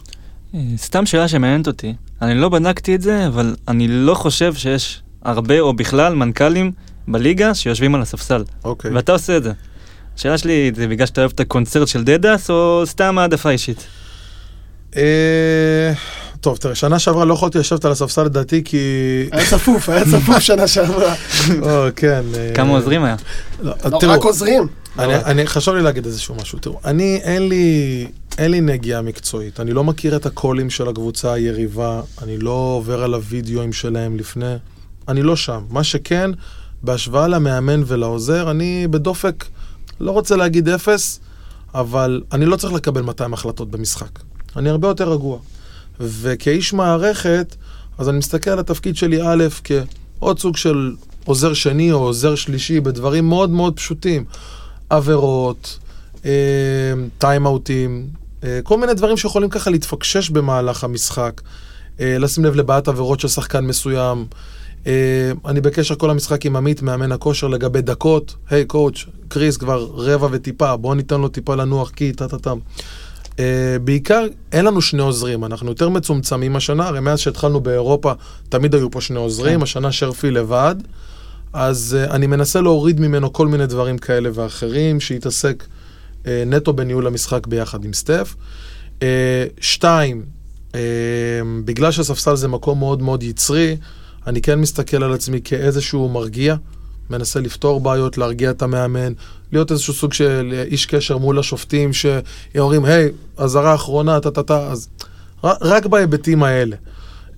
סתם שאלה שמעניינת אותי, אני לא בדקתי את זה, אבל אני לא חושב שיש הרבה או בכלל מנכ"לים בליגה שיושבים על הספסל. אוקיי. ואתה עושה את זה. השאלה שלי, זה בגלל שאתה אוהב את הקונצרט של דדס, או סתם העדפה אישית? אה, טוב, תראה, שנה שעברה לא יכולתי לשבת על הספסל לדעתי כי... היה צפוף, היה צפוף שנה שעברה. או, כן. אה, כמה עוזרים היה? לא, לא, רק עוזרים. אני, אני, חשוב לי להגיד איזשהו משהו. תראו, אני, אין לי, אין לי נגיעה מקצועית. אני לא מכיר את הקולים של הקבוצה היריבה, אני לא עובר על הוידאוים שלהם לפני. אני לא שם. מה שכן, בהשוואה למאמן ולעוזר, אני בדופק, לא רוצה להגיד אפס, אבל אני לא צריך לקבל 200 החלטות במשחק. אני הרבה יותר רגוע. וכאיש מערכת, אז אני מסתכל על התפקיד שלי, א', כעוד סוג של עוזר שני או עוזר שלישי בדברים מאוד מאוד פשוטים. עבירות, טיימאוטים, אה, אה, כל מיני דברים שיכולים ככה להתפקשש במהלך המשחק. אה, לשים לב לבעיית עבירות של שחקן מסוים. אני בקשר כל המשחק עם עמית, מאמן הכושר, לגבי דקות. היי, hey, coach, קריס כבר רבע וטיפה, בואו ניתן לו טיפה לנוח, כי טה-טה-טה. Uh, בעיקר, אין לנו שני עוזרים, אנחנו יותר מצומצמים השנה, הרי מאז שהתחלנו באירופה, תמיד היו פה שני עוזרים, כן. השנה שרפי לבד. אז uh, אני מנסה להוריד ממנו כל מיני דברים כאלה ואחרים, שיתעסק uh, נטו בניהול המשחק ביחד עם סטף. Uh, שתיים, uh, בגלל שהספסל זה מקום מאוד מאוד יצרי, אני כן מסתכל על עצמי כאיזשהו מרגיע, מנסה לפתור בעיות, להרגיע את המאמן, להיות איזשהו סוג של איש קשר מול השופטים, שאומרים, היי, אזהרה אחרונה, טה-טה-טה, אז רק בהיבטים האלה.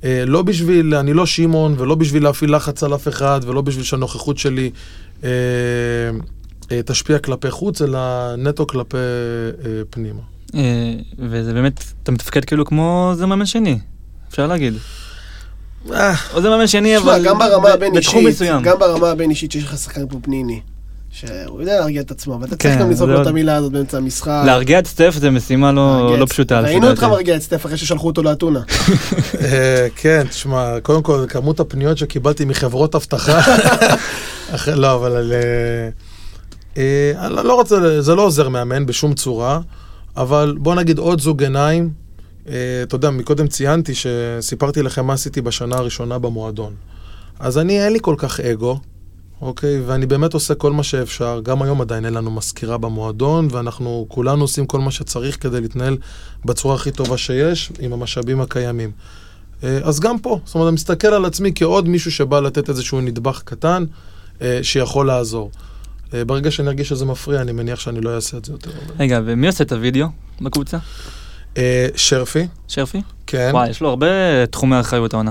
אה, לא בשביל, אני לא שמעון, ולא בשביל להפעיל לחץ על אף אחד, ולא בשביל שהנוכחות שלי אה, אה, תשפיע כלפי חוץ, אלא נטו כלפי אה, פנימה. אה, וזה באמת, אתה מתפקד כאילו כמו זה מאמן שני, אפשר להגיד. אה. או זה מאמן שני, אבל גם ברמה הבין-אישית, גם ברמה הבין-אישית שיש לך שחקן כמו פניני. שהוא יודע להרגיע את עצמו, ואתה צריך כן, גם לזרוק לו את המילה הזאת באמצע המשחק. להרגיע את סטף זה משימה לא, לא פשוטה. ראינו אותך מרגיע את סטף אחרי ששלחו אותו לאתונה. אה, כן, תשמע, קודם כל, כמות הפניות שקיבלתי מחברות אבטחה, לא, אבל אה, אני לא רוצה, זה לא עוזר מאמן בשום צורה, אבל בוא נגיד עוד זוג עיניים. אתה יודע, מקודם ציינתי שסיפרתי לכם מה עשיתי בשנה הראשונה במועדון. אז אני, אין לי כל כך אגו. אוקיי? ואני באמת עושה כל מה שאפשר. גם היום עדיין אין לנו מזכירה במועדון, ואנחנו כולנו עושים כל מה שצריך כדי להתנהל בצורה הכי טובה שיש, עם המשאבים הקיימים. אה, אז גם פה, זאת אומרת, אני מסתכל על עצמי כעוד מישהו שבא לתת איזשהו נדבך קטן אה, שיכול לעזור. אה, ברגע שאני ארגיש שזה מפריע, אני מניח שאני לא אעשה את זה יותר. רגע, ומי עושה את הוידאו בקבוצה? שרפי. שרפי? כן. וואי, יש לו הרבה תחומי אחריות העונה.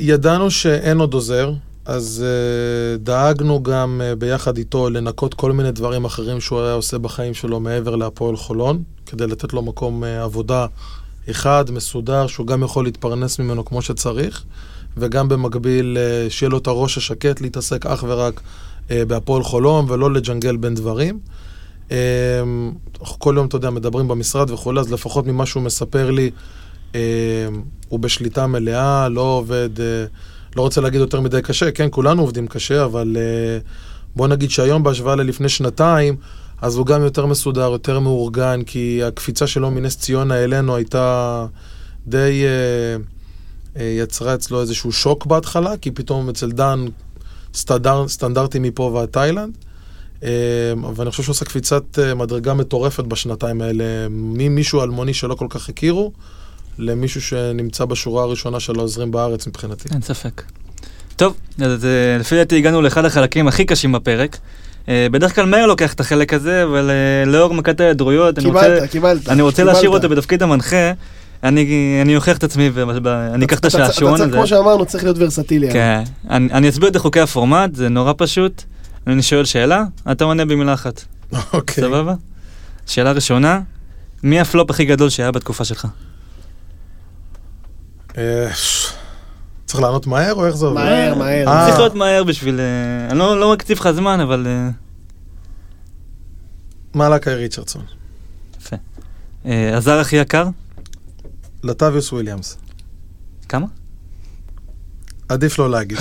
ידענו שאין עוד עוזר. אז uh, דאגנו גם ביחד איתו לנקות כל מיני דברים אחרים שהוא היה עושה בחיים שלו מעבר להפועל חולון, כדי לתת לו מקום עבודה אחד, מסודר, שהוא גם יכול להתפרנס ממנו כמו שצריך, וגם במקביל שיהיה לו את הראש השקט להתעסק אך ורק בהפועל חולון ולא לג'נגל בין דברים. Uh, כל יום, אתה יודע, מדברים במשרד וכולי, אז לפחות ממה שהוא מספר לי, uh, הוא בשליטה מלאה, לא עובד... Uh, לא רוצה להגיד יותר מדי קשה, כן, כולנו עובדים קשה, אבל uh, בוא נגיד שהיום בהשוואה ללפני שנתיים, אז הוא גם יותר מסודר, יותר מאורגן, כי הקפיצה שלו מנס ציונה אלינו הייתה די... uh, יצרה אצלו איזשהו שוק בהתחלה, כי פתאום אצל דן סטנדר, סטנדרטים מפה ועד תאילנד. Uh, אבל אני חושב שהוא עושה קפיצת uh, מדרגה מטורפת בשנתיים האלה, ממישהו אלמוני שלא כל כך הכירו. למישהו שנמצא בשורה הראשונה של העוזרים בארץ מבחינתי. אין ספק. טוב, אז אה, לפי דעתי הגענו לאחד החלקים הכי קשים בפרק. אה, בדרך כלל מאיר לוקח את החלק הזה, אבל אה, לאור מכת ההיעדרויות, אני רוצה, קיבלת, אני רוצה להשאיר אותו בתפקיד המנחה. אני, אני אוכיח את עצמי ואני אקח את השעשועון הזה. אתה כמו שאמרנו, צריך להיות ורסטילי. כן, אני, אני אסביר את חוקי הפורמט, זה נורא פשוט. אני שואל שאלה, אתה עונה במילה אחת. אוקיי. סבבה? שאלה ראשונה, מי הפלופ הכי גדול שהיה בתקופה שלך? אה, צריך לענות מהר או איך זה עובד? מהר, מהר. אה. צריך להיות מהר בשביל... אה, אני לא לא מקציב לך זמן, אבל... מלאקי ריצ'רדסון. יפה. הזר הכי יקר? לטביוס וויליאמס. כמה? עדיף לא להגיד.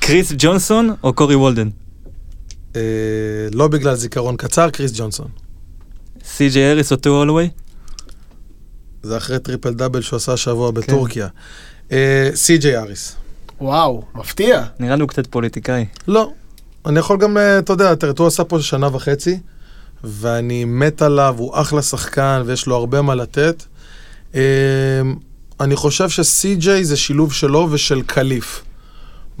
קריס ג'ונסון או קורי וולדן? אה, לא בגלל זיכרון קצר, קריס ג'ונסון. סי.ג'יי האריס או טו הולווי? זה אחרי טריפל דאבל שהוא עשה השבוע בטורקיה. אה, סי.ג'יי האריס. וואו, מפתיע. נראה לי הוא קצת פוליטיקאי. לא. אני יכול גם, אה, אתה יודע, תראה, הוא עשה פה שנה וחצי, ואני מת עליו, הוא אחלה שחקן ויש לו הרבה מה לתת. אני חושב שסי.ג'יי זה שילוב שלו ושל קליף.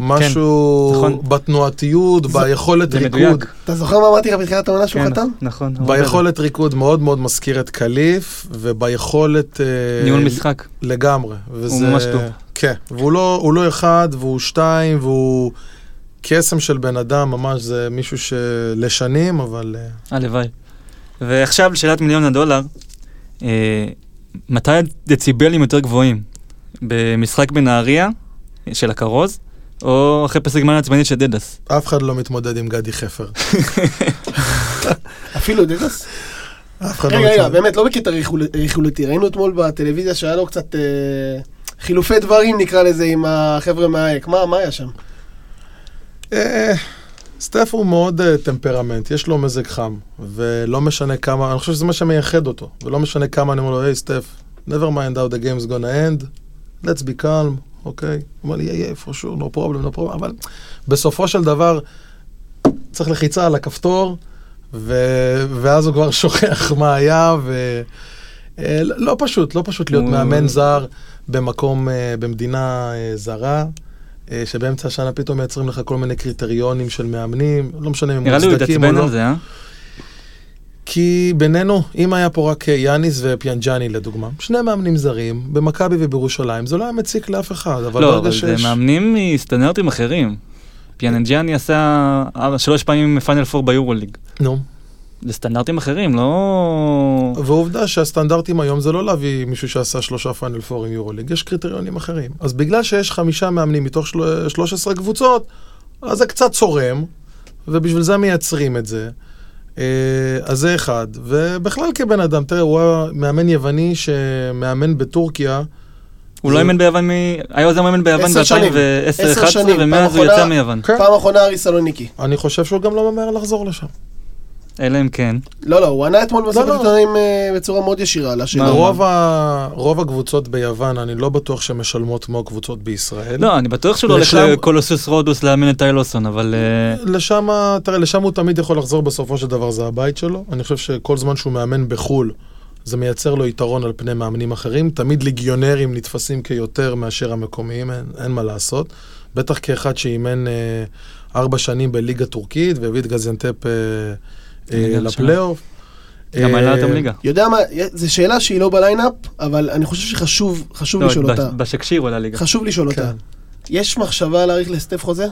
משהו נכון. בתנועתיות, ביכולת זה ריקוד. מדויק. אתה זוכר מה אמרתי לך בתחילת העונה שהוא כן, חתם? נכון. הוא. ביכולת ריקוד מאוד מאוד מזכיר את קליף, וביכולת... אה, ניהול משחק. לגמרי. וזה... ממש טוב. כן, והוא לא, הוא לא אחד, והוא שתיים, והוא קסם של בן אדם, ממש זה מישהו שלשנים, אבל... אה, הלוואי. ועכשיו שאלת מיליון הדולר, אה, מתי הדציבלים יותר גבוהים? במשחק בנהריה של הכרוז, או אחרי פסק זמן עצבנית של דדס? אף אחד לא מתמודד עם גדי חפר. אפילו דדס? אף אחד לא רגע, רגע, מתמודד. באמת, לא בקטע רכילותי. ראינו אתמול בטלוויזיה שהיה לו קצת אה, חילופי דברים, נקרא לזה, עם החבר'ה מהאק. מה מה היה שם? אה, סטף הוא מאוד אה, טמפרמנט, יש לו מזג חם, ולא משנה כמה, אני חושב שזה מה שמייחד אותו, ולא משנה כמה אני אומר לו, היי סטף, never mind how the game is gonna end, let's be calm, אוקיי? הוא אומר לי, yeah, for sure, no problem, no problem, אבל בסופו של דבר, צריך לחיצה על הכפתור, ו... ואז הוא כבר שוכח מה היה, ו... אה, לא לא פשוט, לא פשוט להיות מאמן זר במקום, אה, במדינה אה, זרה. שבאמצע השנה פתאום מייצרים לך כל מיני קריטריונים של מאמנים, לא משנה אם הם נראה לי הוא מוצדקים או התעצבן לא. על זה, אה? כי בינינו, אם היה פה רק יאניס ופיאניג'אני לדוגמה, שני מאמנים זרים, במכבי ובירושלים, זה לא היה מציק לאף אחד, אבל לא, ברגע אבל זה שיש... מאמנים מסטנדרטים אחרים. פיאניג'אני עשה שלוש פעמים פיינל פור ביורוליג. נו. זה סטנדרטים אחרים, לא... ועובדה שהסטנדרטים היום זה לא להביא מישהו שעשה שלושה פיינל פור עם יורוליג, יש קריטריונים אחרים. אז בגלל שיש חמישה מאמנים מתוך של... 13 קבוצות, אז זה קצת צורם, ובשביל זה מייצרים את זה. אה, אז זה אחד. ובכלל כבן אדם, תראה, הוא היה מאמן יווני שמאמן בטורקיה. הוא לא זה- אימן ביוון מ... היה עוזר מאמן ביוון עשר שנים. עשר ב-2010-2011, שנים. ומאז הוא יצא מיוון. פעם אחרונה אריס סלוניקי. אני חושב שהוא גם לא ממהר לחזור לשם. אלא אם כן. לא, לא, הוא ענה אתמול בסוף לא. העיתונאים אה, בצורה מאוד ישירה לשאלה. מה? רוב, ה... רוב הקבוצות ביוון, אני לא בטוח שהן משלמות כמו הקבוצות בישראל. לא, אני בטוח שהוא לא הולך לשם- לקולוסוס רודוס לאמן את טיילוסון, אבל... אה, לשם, תראה, לשם הוא תמיד יכול לחזור בסופו של דבר, זה הבית שלו. אני חושב שכל זמן שהוא מאמן בחו"ל, זה מייצר לו יתרון על פני מאמנים אחרים. תמיד ליגיונרים נתפסים כיותר מאשר המקומיים, אין, אין מה לעשות. בטח כאחד שאימן אה, ארבע שנים בליגה טורקית והביא את גזיאנטפ אה, אה, לפלייאוף. גם אה, עלה אותם ליגה. יודע מה, זו שאלה שהיא לא בליינאפ, אבל אני חושב שחשוב חשוב לא, לשאול אותה. בשקשיר הוא עלה ליגה. חשוב לשאול כן. אותה. יש מחשבה להאריך לסטף חוזה?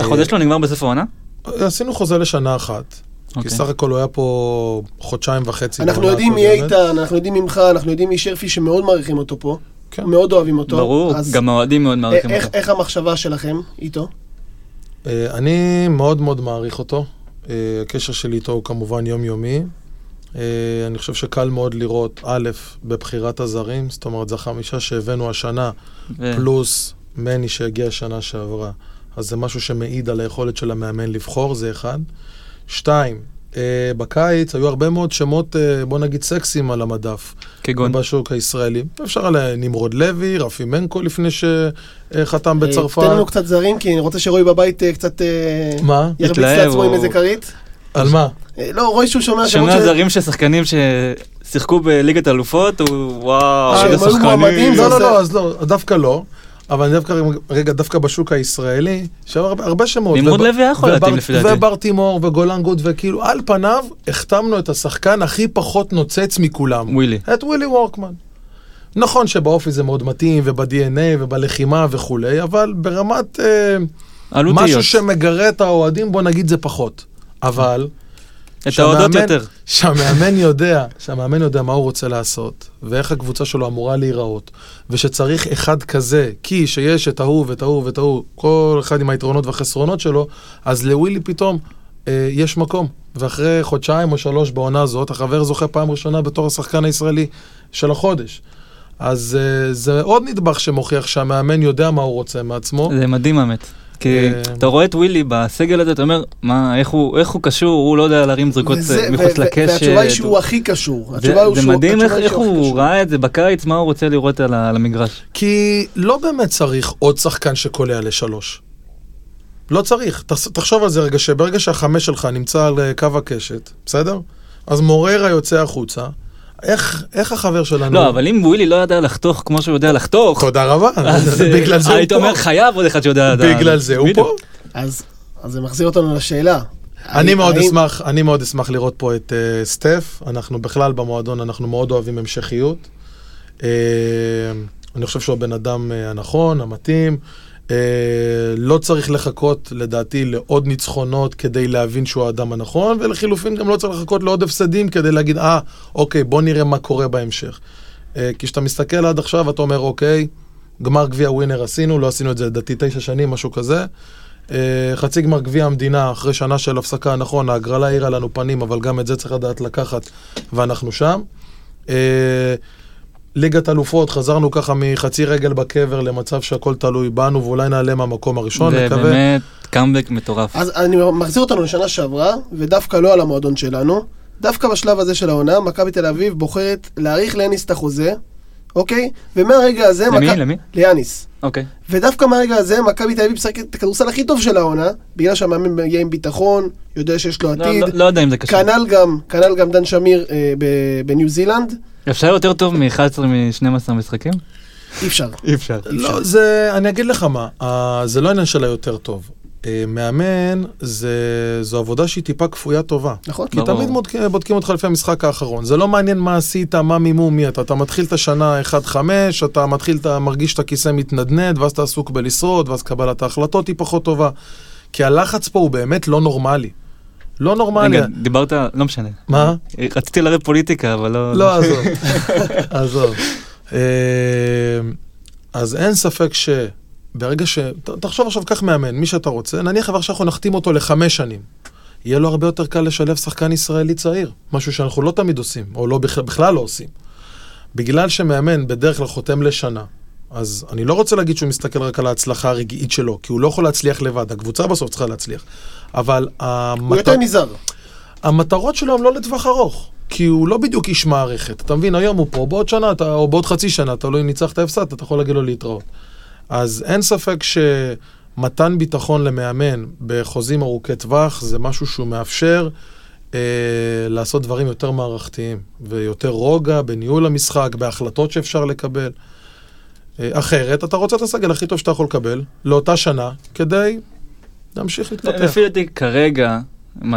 החוזה שלו נגמר בסוף העונה? אה, עשינו חוזה לשנה אחת. כי אוקיי. סך הכל הוא היה פה חודשיים וחצי. אנחנו יודעים מי. איתן, אנחנו יודעים ממך, אנחנו יודעים משרפי שמאוד מעריכים אותו פה, כן. מאוד אוהבים אותו. ברור, אז גם האוהדים מאוד מעריכים איך- אותו. איך המחשבה שלכם איתו? אה, אני מאוד מאוד מעריך אותו. אה, הקשר שלי איתו הוא כמובן יומיומי. אה, אני חושב שקל מאוד לראות, א', בבחירת הזרים, זאת אומרת, זה החמישה שהבאנו השנה, ו- פלוס מני שהגיע שנה שעברה. אז זה משהו שמעיד על היכולת של המאמן לבחור, זה אחד. שתיים, בקיץ היו הרבה מאוד שמות, אה, בוא נגיד, סקסיים על המדף. כגון. בשוק הישראלי. אפשר על נמרוד לוי, רפי מנקו לפני שחתם בצרפת. אה, תן לנו קצת זרים, כי אני רוצה שרועי בבית אה, קצת אה, מה? ירביץ לעצמו עם הוא- איזה כרית. על מה? אה, לא, רועי שהוא שומע שמות שומע של- זרים של שחקנים ששיחקו בליגת אלופות, הוא וואו, אה, איזה שחקנים. לא, לא, עושה- לא, אז לא, דווקא לא. אבל אני דווקא, רגע, דווקא בשוק הישראלי, שהיו הרבה, הרבה שמות. נמרוד לוי היה יכול להתאים לפי דעתי. ובר תימור וגולן גוד, וכאילו, על פניו, החתמנו את השחקן הכי פחות נוצץ מכולם. ווילי. את ווילי וורקמן. נכון שבאופי זה מאוד מתאים, וב-DNA ובלחימה וכולי, אבל ברמת... אה, עלותיות. משהו שמגרה את האוהדים, בוא נגיד זה פחות. אבל את ההודות יותר. שהמאמן יודע, שהמאמן יודע מה הוא רוצה לעשות, ואיך הקבוצה שלו אמורה להיראות, ושצריך אחד כזה, כי שיש את ההוא ואת ההוא ואת ההוא, כל אחד עם היתרונות והחסרונות שלו, אז לווילי פתאום אה, יש מקום. ואחרי חודשיים או שלוש בעונה הזאת, החבר זוכה פעם ראשונה בתור השחקן הישראלי של החודש. אז אה, זה עוד נדבך שמוכיח שהמאמן יודע מה הוא רוצה מעצמו. זה מדהים האמת. כי אה, אתה רואה את ווילי בסגל הזה, אתה אומר, מה, איך הוא איך הוא קשור, הוא לא יודע להרים זריקות אה, מחוץ לקשת. והתשובה היא שהוא הכי קשור. זה זה שהוא- מדהים איך איך הוא. ראה את זה בקיץ, מה הוא רוצה לראות על המגרש. כי לא באמת צריך עוד שחקן שקולע לשלוש. לא צריך. תחשוב על זה רגע, שברגע שהחמש שלך נמצא על אה, קו הקשת, בסדר? אז מוררה יוצא החוצה. איך, איך החבר שלנו... לא, אבל אם ווילי לא יודע לחתוך כמו שהוא יודע לחתוך, תודה רבה. אז אה, בגלל זה הוא היית פה. אומר חייב עוד אחד שיודע... בגלל זה הוא. פה. אז אז זה מחזיר אותנו לשאלה. אני מאוד אשמח, אני מאוד אשמח לראות פה את uh, סטף. אנחנו בכלל במועדון, אנחנו מאוד אוהבים המשכיות. Uh, אני חושב שהוא הבן אדם uh, הנכון, המתאים. Uh, לא צריך לחכות, לדעתי, לעוד ניצחונות כדי להבין שהוא האדם הנכון, ולחילופין גם לא צריך לחכות לעוד הפסדים כדי להגיד, אה, אוקיי, בוא נראה מה קורה בהמשך. Uh, כי כשאתה מסתכל עד עכשיו, אתה אומר, אוקיי, גמר גביע ווינר עשינו, לא עשינו את זה לדעתי תשע שנים, משהו כזה. אה, חצי גמר גביע המדינה, אחרי שנה של הפסקה, נכון, ההגרלה האירה לנו פנים, אבל גם את זה צריך לדעת לקחת, ואנחנו שם. ליגת אלופות, חזרנו ככה מחצי רגל בקבר למצב שהכל תלוי בנו, ואולי נעלה מהמקום הראשון, זה נקווה. באמת קאמבק מטורף. אז אני מחזיר אותנו לשנה שעברה, ודווקא לא על המועדון שלנו. דווקא בשלב הזה של העונה, מכבי תל אביב בוחרת להאריך לאניס את החוזה, אוקיי? ומהרגע הזה... למי? מכ- למי? ליאניס. אוקיי. ודווקא מהרגע הזה, מכבי תל אביב משחקת את הכדורסל הכי טוב של העונה, בגלל שהמאמן מגיע עם ביטחון, יודע שיש לו לא- עתיד. לא- לא יודע אם זה קשור. כנ"ל גם, כנ"ל גם דן שמיר אה, בניו זילנד, אפשר יותר טוב מ-11 מ-12 משחקים? אי אפשר. אי אפשר. לא, זה, אני אגיד לך מה, זה לא עניין של היותר טוב. אה, מאמן, זה, זו עבודה שהיא טיפה כפויה טובה. נכון? כי ברור. תמיד בודקים אותך לפי המשחק האחרון. זה לא מעניין מה עשית, מה מימו, מי אתה. אתה מתחיל את השנה 1-5, אתה מתחיל, אתה מרגיש את הכיסא מתנדנד, ואז אתה עסוק בלשרוד, ואז קבלת ההחלטות היא פחות טובה. כי הלחץ פה הוא באמת לא נורמלי. לא נורמלי. רגע, דיברת, לא משנה. מה? רציתי לרדת פוליטיקה, אבל לא... לא, עזוב. עזוב. אה, אז אין ספק שברגע ש... ת- תחשוב עכשיו, קח מאמן, מי שאתה רוצה, נניח אבל שאנחנו נחתים אותו לחמש שנים. יהיה לו הרבה יותר קל לשלב שחקן ישראלי צעיר, משהו שאנחנו לא תמיד עושים, או לא, בכ- בכלל לא עושים. בגלל שמאמן בדרך כלל חותם לשנה, אז אני לא רוצה להגיד שהוא מסתכל רק על ההצלחה הרגעית שלו, כי הוא לא יכול להצליח לבד, הקבוצה בסוף צריכה להצליח. אבל הוא המטרה... יותר נזהר. המטרות שלו הן לא לטווח ארוך, כי הוא לא בדיוק איש מערכת. אתה מבין, היום הוא פה, בעוד שנה, אתה, או בעוד חצי שנה, תלוי אם ניצחת הפסדת, אתה יכול להגיד לו להתראות. אז אין ספק שמתן ביטחון למאמן בחוזים ארוכי טווח זה משהו שהוא מאפשר אה, לעשות דברים יותר מערכתיים, ויותר רוגע בניהול המשחק, בהחלטות שאפשר לקבל. אה, אחרת, אתה רוצה את הסגל הכי טוב שאתה יכול לקבל, לאותה שנה, כדי להמשיך להתפתח. לפי דעתי כרגע,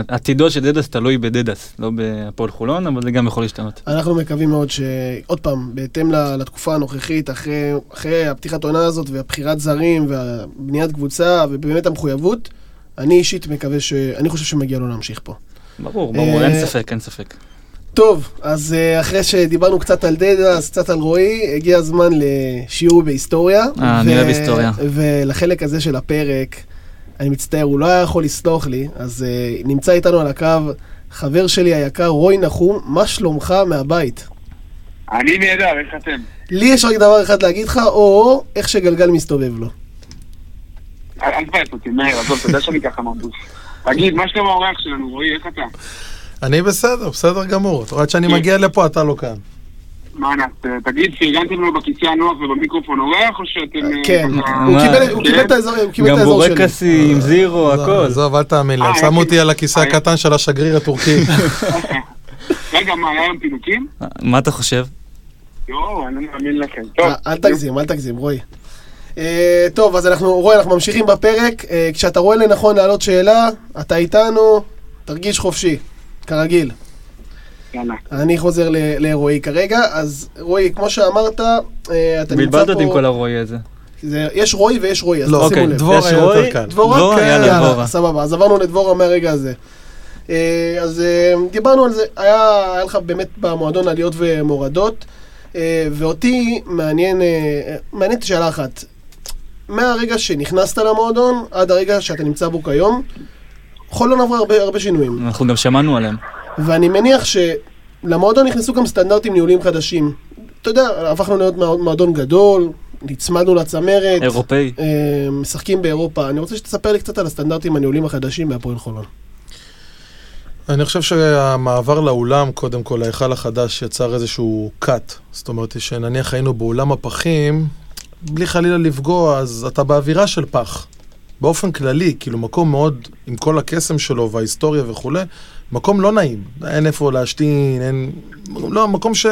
עתידו של דדס תלוי בדדס, לא בהפועל חולון, אבל זה גם יכול להשתנות. אנחנו מקווים מאוד ש... עוד פעם, בהתאם לתקופה הנוכחית, אחרי, אחרי הפתיחת עונה הזאת והבחירת זרים והבניית קבוצה ובאמת המחויבות, אני אישית מקווה ש... אני חושב שמגיע לו להמשיך פה. ברור, ברור, אה, אין ספק, אין ספק. טוב, אז אה, אחרי שדיברנו קצת על דדס, קצת על רועי, הגיע הזמן לשיעור בהיסטוריה. אה, אני אוהב היסטוריה. ולחלק הזה של הפרק, אני מצטער, הוא לא היה יכול לסלוח לי, אז אה, נמצא איתנו על הקו חבר שלי היקר, רועי נחום, מה שלומך מהבית? אני נהדר, איך אתם? לי יש רק דבר אחד להגיד לך, או איך שגלגל מסתובב לו. אל אל תבאס אותי, מאיר, עזוב, אתה יודע שאני ככה מבוס. תגיד, מה שלום האורח שלנו, רועי, איך אתה? אני בסדר, בסדר גמור. אתה רואה שאני מגיע לפה, אתה לא כאן. מה נעשה? תגיד, פרגנתם לו בכיסא הנוח ובמיקרופון אורח, או שאתם... אה, כן, ככה- הוא? קיבל- את האזור את גם שלי. בורקסי עם זירו, לא, הכל. עזוב, אל תאמין לי, אה, שמו אותי על הכיסא אה, הקטן של השגריר הטורקי. רגע, מה, היה היום פינוקים? מה אתה חושב? יואו, אני לא מאמין לכם. טוב. אה, אל תגזים, אל תגזים, רועי. אה, טוב, אז אנחנו, רועי, אנחנו ממשיכים בפרק. אה, כשאתה רואה לנכון להעלות שאלה, אתה איתנו, תרגיש חופשי, כרגיל. יאללה. אני חוזר ל- לרועי כרגע, אז רועי, כמו שאמרת, אה, אתה נמצא בלבלת אותי עם פה... כל הרועי הזה. זה- יש רועי ויש רועי, אז לא, תשימו אוקיי, לב. דבורה יש היה יותר קל. דבורה? דבורה, כן, יאללה, יאללה, דבורה. סבבה, אז עברנו לדבורה מהרגע הזה. אה, אז אה, דיברנו על זה, היה, היה לך באמת במועדון עליות ומורדות, ואותי מעניין, מעניינת שאלה אחת. מהרגע שנכנסת למועדון עד הרגע שאתה נמצא בו כיום, חולון עברה הרבה, הרבה שינויים. אנחנו גם שמענו עליהם. ואני מניח שלמועדון נכנסו גם סטנדרטים ניהוליים חדשים. אתה יודע, הפכנו להיות מוע- מועדון גדול, נצמדנו לצמרת, אירופאי. אה, משחקים באירופה. אני רוצה שתספר לי קצת על הסטנדרטים הניהוליים החדשים בהפועל חולון. אני חושב שהמעבר לאולם, קודם כל, ההיכל החדש יצר איזשהו cut. זאת אומרת, שנניח היינו באולם הפחים, בלי חלילה לפגוע, אז אתה באווירה של פח. באופן כללי, כאילו מקום מאוד, עם כל הקסם שלו וההיסטוריה וכולי, מקום לא נעים. אין איפה להשתין, אין... לא, מקום ש...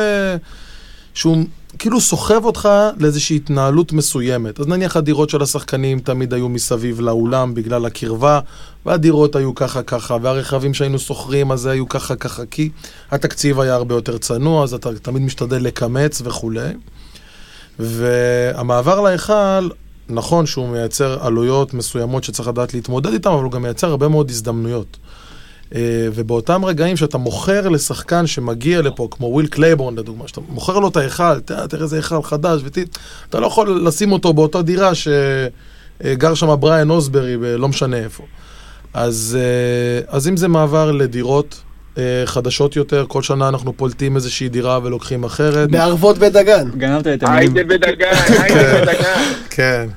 שהוא כאילו סוחב אותך לאיזושהי התנהלות מסוימת. אז נניח הדירות של השחקנים תמיד היו מסביב לאולם בגלל הקרבה, והדירות היו ככה ככה, והרכבים שהיינו שוכרים אז היו ככה ככה, כי התקציב היה הרבה יותר צנוע, אז אתה תמיד משתדל לקמץ וכולי. והמעבר להיכל, נכון שהוא מייצר עלויות מסוימות שצריך לדעת להתמודד איתן, אבל הוא גם מייצר הרבה מאוד הזדמנויות. אה, ובאותם רגעים שאתה מוכר לשחקן שמגיע לפה, כמו וויל קלייבורן לדוגמה, שאתה מוכר לו את ההיכל, תראה, איזה היכל חדש, ות... אתה לא יכול לשים אותו באותה דירה שגר שם בריאן אוסברי, לא משנה איפה. אז, אה, אז אם זה מעבר לדירות חדשות יותר, כל שנה אנחנו פולטים איזושהי דירה ולוקחים אחרת. בערבות בית דגן. גנבת את המילים. היידה בית דגן, היידה בדגן. כן.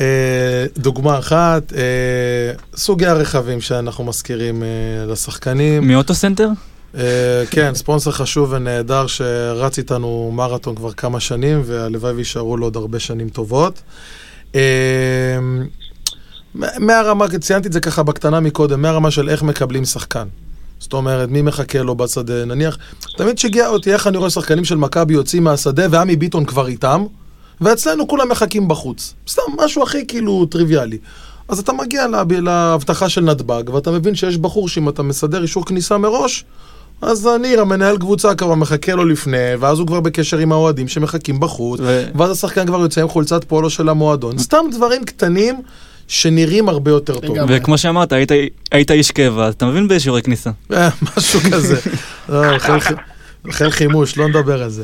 אה, דוגמה אחת, אה, סוגי הרכבים שאנחנו מזכירים אה, לשחקנים. מאוטו סנטר? אה, כן, ספונסר חשוב ונהדר שרץ איתנו מרתון כבר כמה שנים, והלוואי ויישארו לו עוד הרבה שנים טובות. אה, מהרמה, ציינתי את זה ככה בקטנה מקודם, מהרמה של איך מקבלים שחקן. זאת אומרת, מי מחכה לו בשדה, נניח, תמיד שיגע אותי איך אני רואה שחקנים של מכבי יוצאים מהשדה ועמי ביטון כבר איתם, ואצלנו כולם מחכים בחוץ. סתם, משהו הכי כאילו טריוויאלי. אז אתה מגיע לה- להבטחה של נתב"ג, ואתה מבין שיש בחור שאם אתה מסדר אישור כניסה מראש, אז ניר, המנהל קבוצה כבר מחכה לו לפני, ואז הוא כבר בקשר עם האוהדים שמחכים בחוץ, ו- ואז השחקן כבר יוצא עם חולצת פולו של המועדון. סתם דברים קטנים שנראים הרבה יותר טוב. וכמו שאמרת, היית- היית איש קבע, אתה מבין באישורי כניסה. אה, משהו כזה. לא, חיל חי- חיל חימוש, לא נדבר על זה.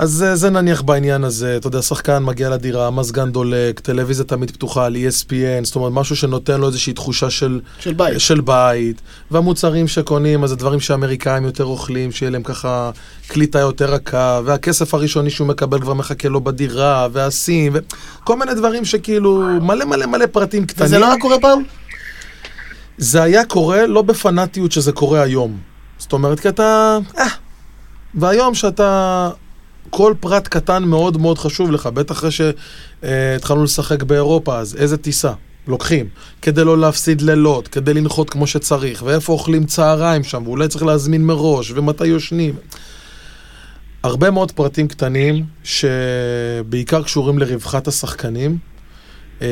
אה, אז זה- זה נניח בעניין הזה, אתה יודע, שחקן מגיע לדירה, מזגן דולק, טלוויזיה תמיד פתוחה על ESPN, זאת אומרת, משהו שנותן לו איזושהי תחושה של, של בית. של בית, והמוצרים שקונים, אז זה דברים שאמריקאים יותר אוכלים, שיהיה להם ככה קליטה יותר רכה, והכסף הראשוני שהוא מקבל כבר מחכה לו בדירה, והסים, וכל מיני דברים שכאילו, מלא מלא מלא פרטים קטנים. וזה לא היה קורה פעם? זה היה קורה לא בפנאטיות שזה קורה היום. זאת אומרת, כי אתה... אה. והיום שאתה... כל פרט קטן מאוד מאוד חשוב לך, בטח אחרי שהתחלנו לשחק באירופה, אז איזה טיסה לוקחים, כדי לא להפסיד לילות, כדי לנחות כמו שצריך, ואיפה אוכלים צהריים שם, ואולי צריך להזמין מראש, ומתי יושנים. הרבה מאוד פרטים קטנים, שבעיקר קשורים לרווחת השחקנים. אה,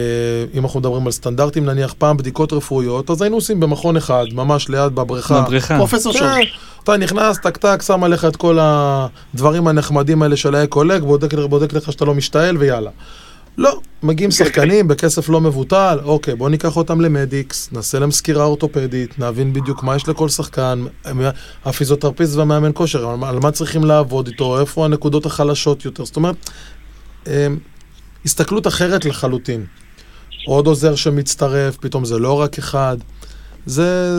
אם אנחנו מדברים על סטנדרטים, נניח פעם בדיקות רפואיות, אז היינו עושים במכון אחד, ממש ליד בבריכה. בבריכה. פרופסור. כן, אתה נכנס, טק טק, שם עליך את כל הדברים הנחמדים האלה של האקו לב, בודק, בודק לך שאתה לא משתעל ויאללה. לא, מגיעים שחקנים בכסף לא מבוטל, אוקיי, בוא ניקח אותם למדיקס, נעשה להם סקירה אורתופדית, נבין בדיוק מה יש לכל שחקן, הפיזיותרפיסט והמאמן כושר, על מה- על מה צריכים לעבוד איתו, איפה הנקודות החלשות יותר, זאת אומרת, אמ, הסתכלות אחרת לחלוטין. עוד עוזר שמצטרף, פתאום זה לא רק אחד. זה...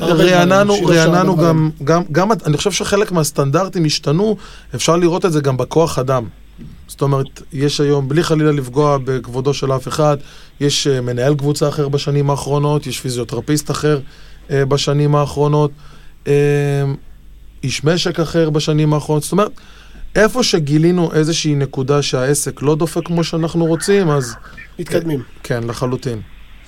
רעננו, רעננו גם, גם, גם, אני חושב שחלק מהסטנדרטים השתנו, אפשר לראות את זה גם בכוח אדם. זאת אומרת, יש היום, בלי חלילה לפגוע בכבודו של אף אחד, יש אה, מנהל קבוצה אחר בשנים האחרונות, יש פיזיותרפיסט אחר אה, בשנים האחרונות, אה, איש משק אחר בשנים האחרונות. זאת אומרת, איפה שגילינו איזושהי נקודה שהעסק לא דופק כמו שאנחנו רוצים, אז מתקדמים. כן, לחלוטין.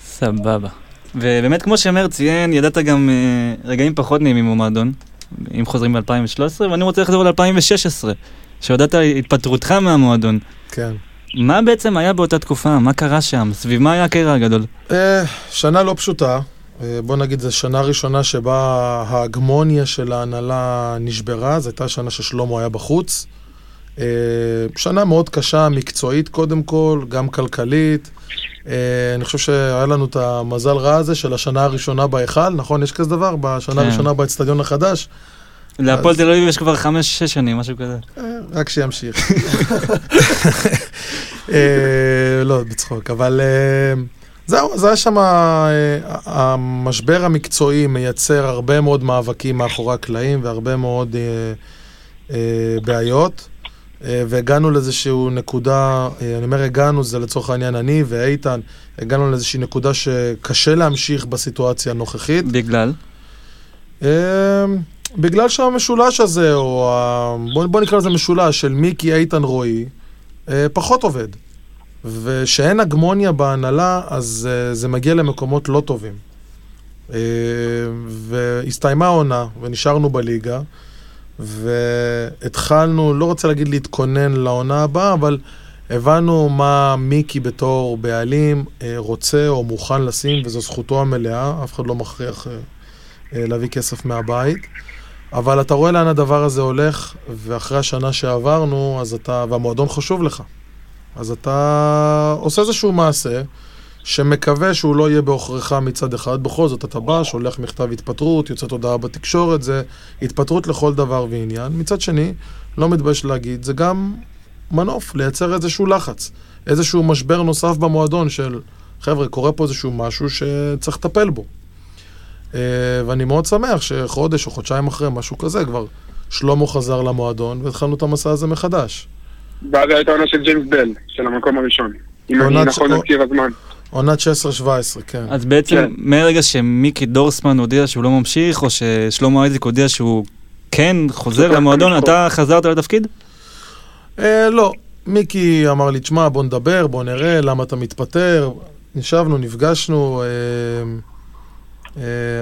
סבבה. ובאמת, כמו שמר ציין, ידעת גם אה, רגעים פחות נעימים במועדון, אם חוזרים ב-2013, ואני רוצה לחזור ל-2016, שהודעת על התפטרותך מהמועדון. כן. מה בעצם היה באותה תקופה? מה קרה שם? סביב מה היה הקרע הגדול? אה, שנה לא פשוטה. אה, בוא נגיד, זו שנה ראשונה שבה ההגמוניה של ההנהלה נשברה, זו הייתה שנה ששלמה היה בחוץ. אה, שנה מאוד קשה, מקצועית קודם כל, גם כלכלית. אה, אני חושב שהיה לנו את המזל רע הזה של השנה הראשונה בהיכל, נכון? יש כזה דבר? בשנה כן. הראשונה באצטדיון החדש? להפועל תל אביב יש כבר חמש-שש שנים, משהו כזה. רק שימשיך. לא, בצחוק, אבל זהו, זה היה שם, אה, המשבר המקצועי מייצר הרבה מאוד מאבקים מאחורי הקלעים והרבה מאוד אה, אה, בעיות. אה, והגענו לאיזושהי נקודה, אה, אני אומר הגענו, זה לצורך העניין אני ואיתן, הגענו לאיזושהי נקודה שקשה להמשיך בסיטואציה הנוכחית. בגלל? בגלל שהמשולש הזה, או ה... בוא, בוא נקרא לזה משולש של מיקי, איתן, רועי, אה, פחות עובד. ושאין הגמוניה בהנהלה, אז אה, זה מגיע למקומות לא טובים. אה, והסתיימה העונה, ונשארנו בליגה, והתחלנו, לא רוצה להגיד להתכונן לעונה הבאה, אבל הבנו מה מיקי בתור בעלים אה, רוצה או מוכן לשים, וזו זכותו המלאה, אף אחד לא מכריח אה, אה, להביא כסף מהבית. אבל אתה רואה לאן הדבר הזה הולך, ואחרי השנה שעברנו, אז אתה, והמועדון חשוב לך. אז אתה עושה איזשהו מעשה, שמקווה שהוא לא יהיה בעוכריך מצד אחד, בכל זאת אתה בא, שולח מכתב התפטרות, יוצאת הודעה בתקשורת, זה התפטרות לכל דבר ועניין. מצד שני, לא מתבייש להגיד, זה גם מנוף, לייצר איזשהו לחץ, איזשהו משבר נוסף במועדון של, חבר'ה, קורה פה איזשהו משהו שצריך לטפל בו. אה, ואני מאוד שמח שחודש או חודשיים אחרי, משהו כזה, כבר שלמה חזר למועדון והתחלנו את המסע הזה מחדש. ואז הייתה עונה של ג'יימס בל, של המקום הראשון. אם אני נכון מזכיר הזמן. עונת 16-17, כן. אז בעצם, כן. מהרגע שמיקי דורסמן הודיע שהוא לא ממשיך, או ששלמה אייזיק הודיע שהוא כן חוזר למועדון. אתה חזרת לתפקיד? אה, לא, מיקי אמר לי, תשמע, בוא נדבר, בוא נראה, למה אתה מתפטר. ישבנו, נפגשנו, אה,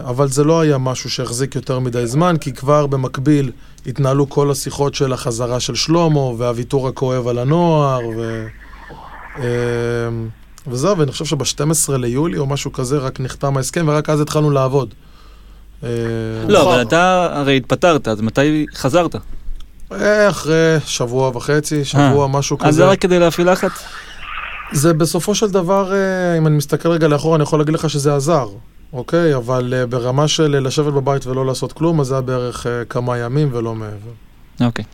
אבל זה לא היה משהו שהחזיק יותר מדי זמן, כי כבר במקביל התנהלו כל השיחות של החזרה של שלמה, והוויתור הכואב על הנוער, ו... אה, וזהו, ואני חושב שב-12 ליולי או משהו כזה רק נחתם ההסכם, ורק אז התחלנו לעבוד. אה, לא, נכון. אבל אתה הרי התפטרת, אז מתי חזרת? אה, אחרי שבוע וחצי, שבוע, משהו כזה. אז זה רק כדי להפעיל לחץ? זה בסופו של דבר, אה, אם אני מסתכל רגע לאחורה, אני יכול להגיד לך שזה עזר, אוקיי? אבל אה, ברמה של אה, לשבת בבית ולא לעשות כלום, אז זה היה בערך אה, כמה ימים ולא מעבר. אוקיי.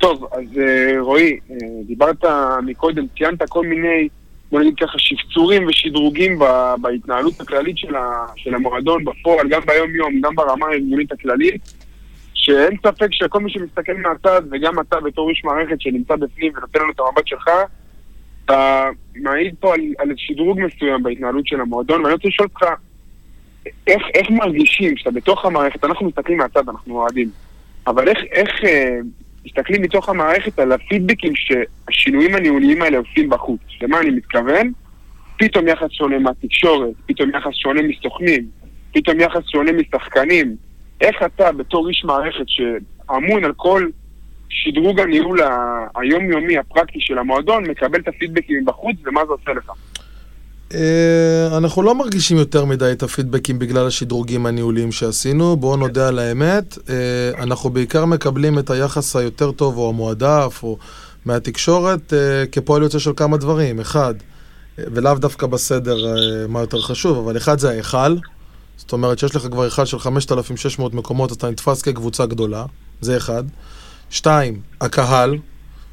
טוב, אז אה, רועי, אה, דיברת מקודם, ציינת כל מיני, בוא נגיד ככה, שפצורים ושדרוגים ב- בהתנהלות הכללית של, ה, של המועדון בפועל, גם ביום-יום, גם ברמה הארגונית הכללית, שאין ספק שכל מי שמסתכל מהצד, וגם אתה בתור איש מערכת שנמצא בפנים ונותן לנו את המבט שלך, אתה מעיד פה על, על שדרוג מסוים בהתנהלות של המועדון, ואני רוצה לשאול אותך, איך, איך מרגישים שאתה בתוך המערכת, אנחנו מסתכלים מהצד, אנחנו אוהדים, אבל איך, איך אה, מסתכלים מתוך המערכת על הפידבקים שהשינויים הניהוליים האלה עושים בחוץ. למה אני מתכוון? פתאום יחס שונה מהתקשורת, פתאום יחס שונה מסוכנים, פתאום יחס שונה משחקנים. איך אתה, בתור איש מערכת שאמון על כל שדרוג הניהול היומיומי, הפרקטי של המועדון, מקבל את הפידבקים מבחוץ, ומה זה עושה לך? אה, אנחנו לא מרגישים יותר מדי את הפידבקים בגלל השדרוגים הניהוליים שעשינו, בואו נודה על האמת. אה, אנחנו בעיקר מקבלים את היחס היותר טוב או המועדף או מהתקשורת אה, כפועל יוצא של כמה דברים. אחד, ולאו דווקא בסדר מה יותר חשוב, אבל אחד זה ההיכל. זאת אומרת שיש לך כבר היכל של 5,600 מקומות, אתה נתפס כקבוצה גדולה, זה אחד. שתיים, הקהל,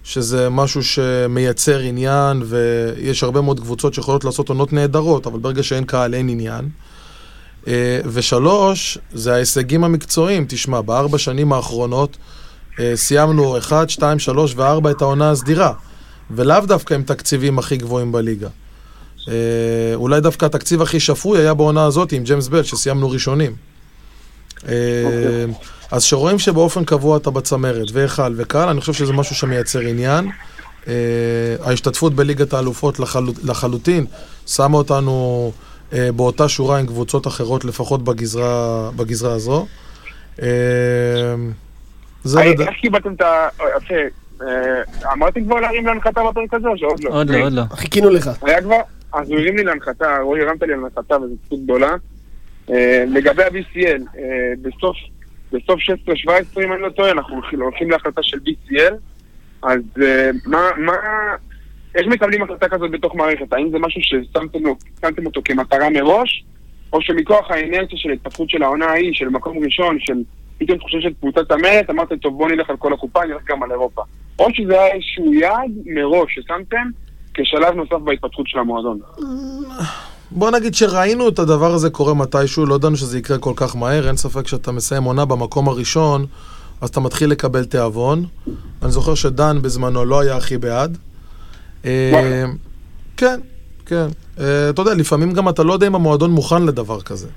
שזה משהו שמייצר עניין, ויש הרבה מאוד קבוצות שיכולות לעשות עונות נהדרות, אבל ברגע שאין קהל אין עניין. אה, ושלוש, זה ההישגים המקצועיים. תשמע, בארבע שנים האחרונות אה, סיימנו 1, 2, 3 ו-4 את העונה הסדירה, ולאו דווקא עם תקציבים הכי גבוהים בליגה. אה, אולי דווקא התקציב הכי שפוי היה בעונה הזאת עם ג'יימס בל, שסיימנו ראשונים. אה, אז שרואים שבאופן קבוע אתה בצמרת, והיכל וקהל, אני חושב שזה משהו שמייצר עניין. אה, ההשתתפות בליגת האלופות לחל... לחלוטין שמה אותנו אה, באותה שורה עם קבוצות אחרות, לפחות בגזרה, בגזרה הזו. אה, זה לד... איך קיבלתם את ה... אמרתם כבר להרים להנחתה בפרק הזה או שעוד לא? עוד לא, עוד לא. חיכינו לך. היה כבר? אז הוא הרים לי להנחתה, רועי הרמת לי להנחתה וזו זכות גדולה. לגבי ה-BCL, בסוף, בסוף 16-17 אם אני לא טועה, אנחנו הולכים- להחלטה של BCL, אז אה, מה, מה, איך מקבלים החלטה כזאת בתוך מערכת? האם זה משהו ששמתם אותו כמטרה מראש, או שמכוח האנרציה של ההתפתחות של העונה ההיא, של מקום ראשון, של פתאום תחושה של קבוצה צמרת, אמרתם, טוב, בוא נלך על כל הקופה, נלך גם על אירופה. או שזה היה איזשהו יעד מראש ששמתם כשלב נוסף בהתפתחות של המועדון. בוא נגיד שראינו את הדבר הזה קורה מתישהו, לא ידענו שזה יקרה כל כך מהר, אין ספק שאתה מסיים עונה במקום הראשון, אז אתה מתחיל לקבל תיאבון. אני זוכר שדן בזמנו לא היה הכי בעד. אה, כן, כן. אה, אתה יודע, לפעמים גם אתה לא יודע אם המועדון מוכן לדבר כזה.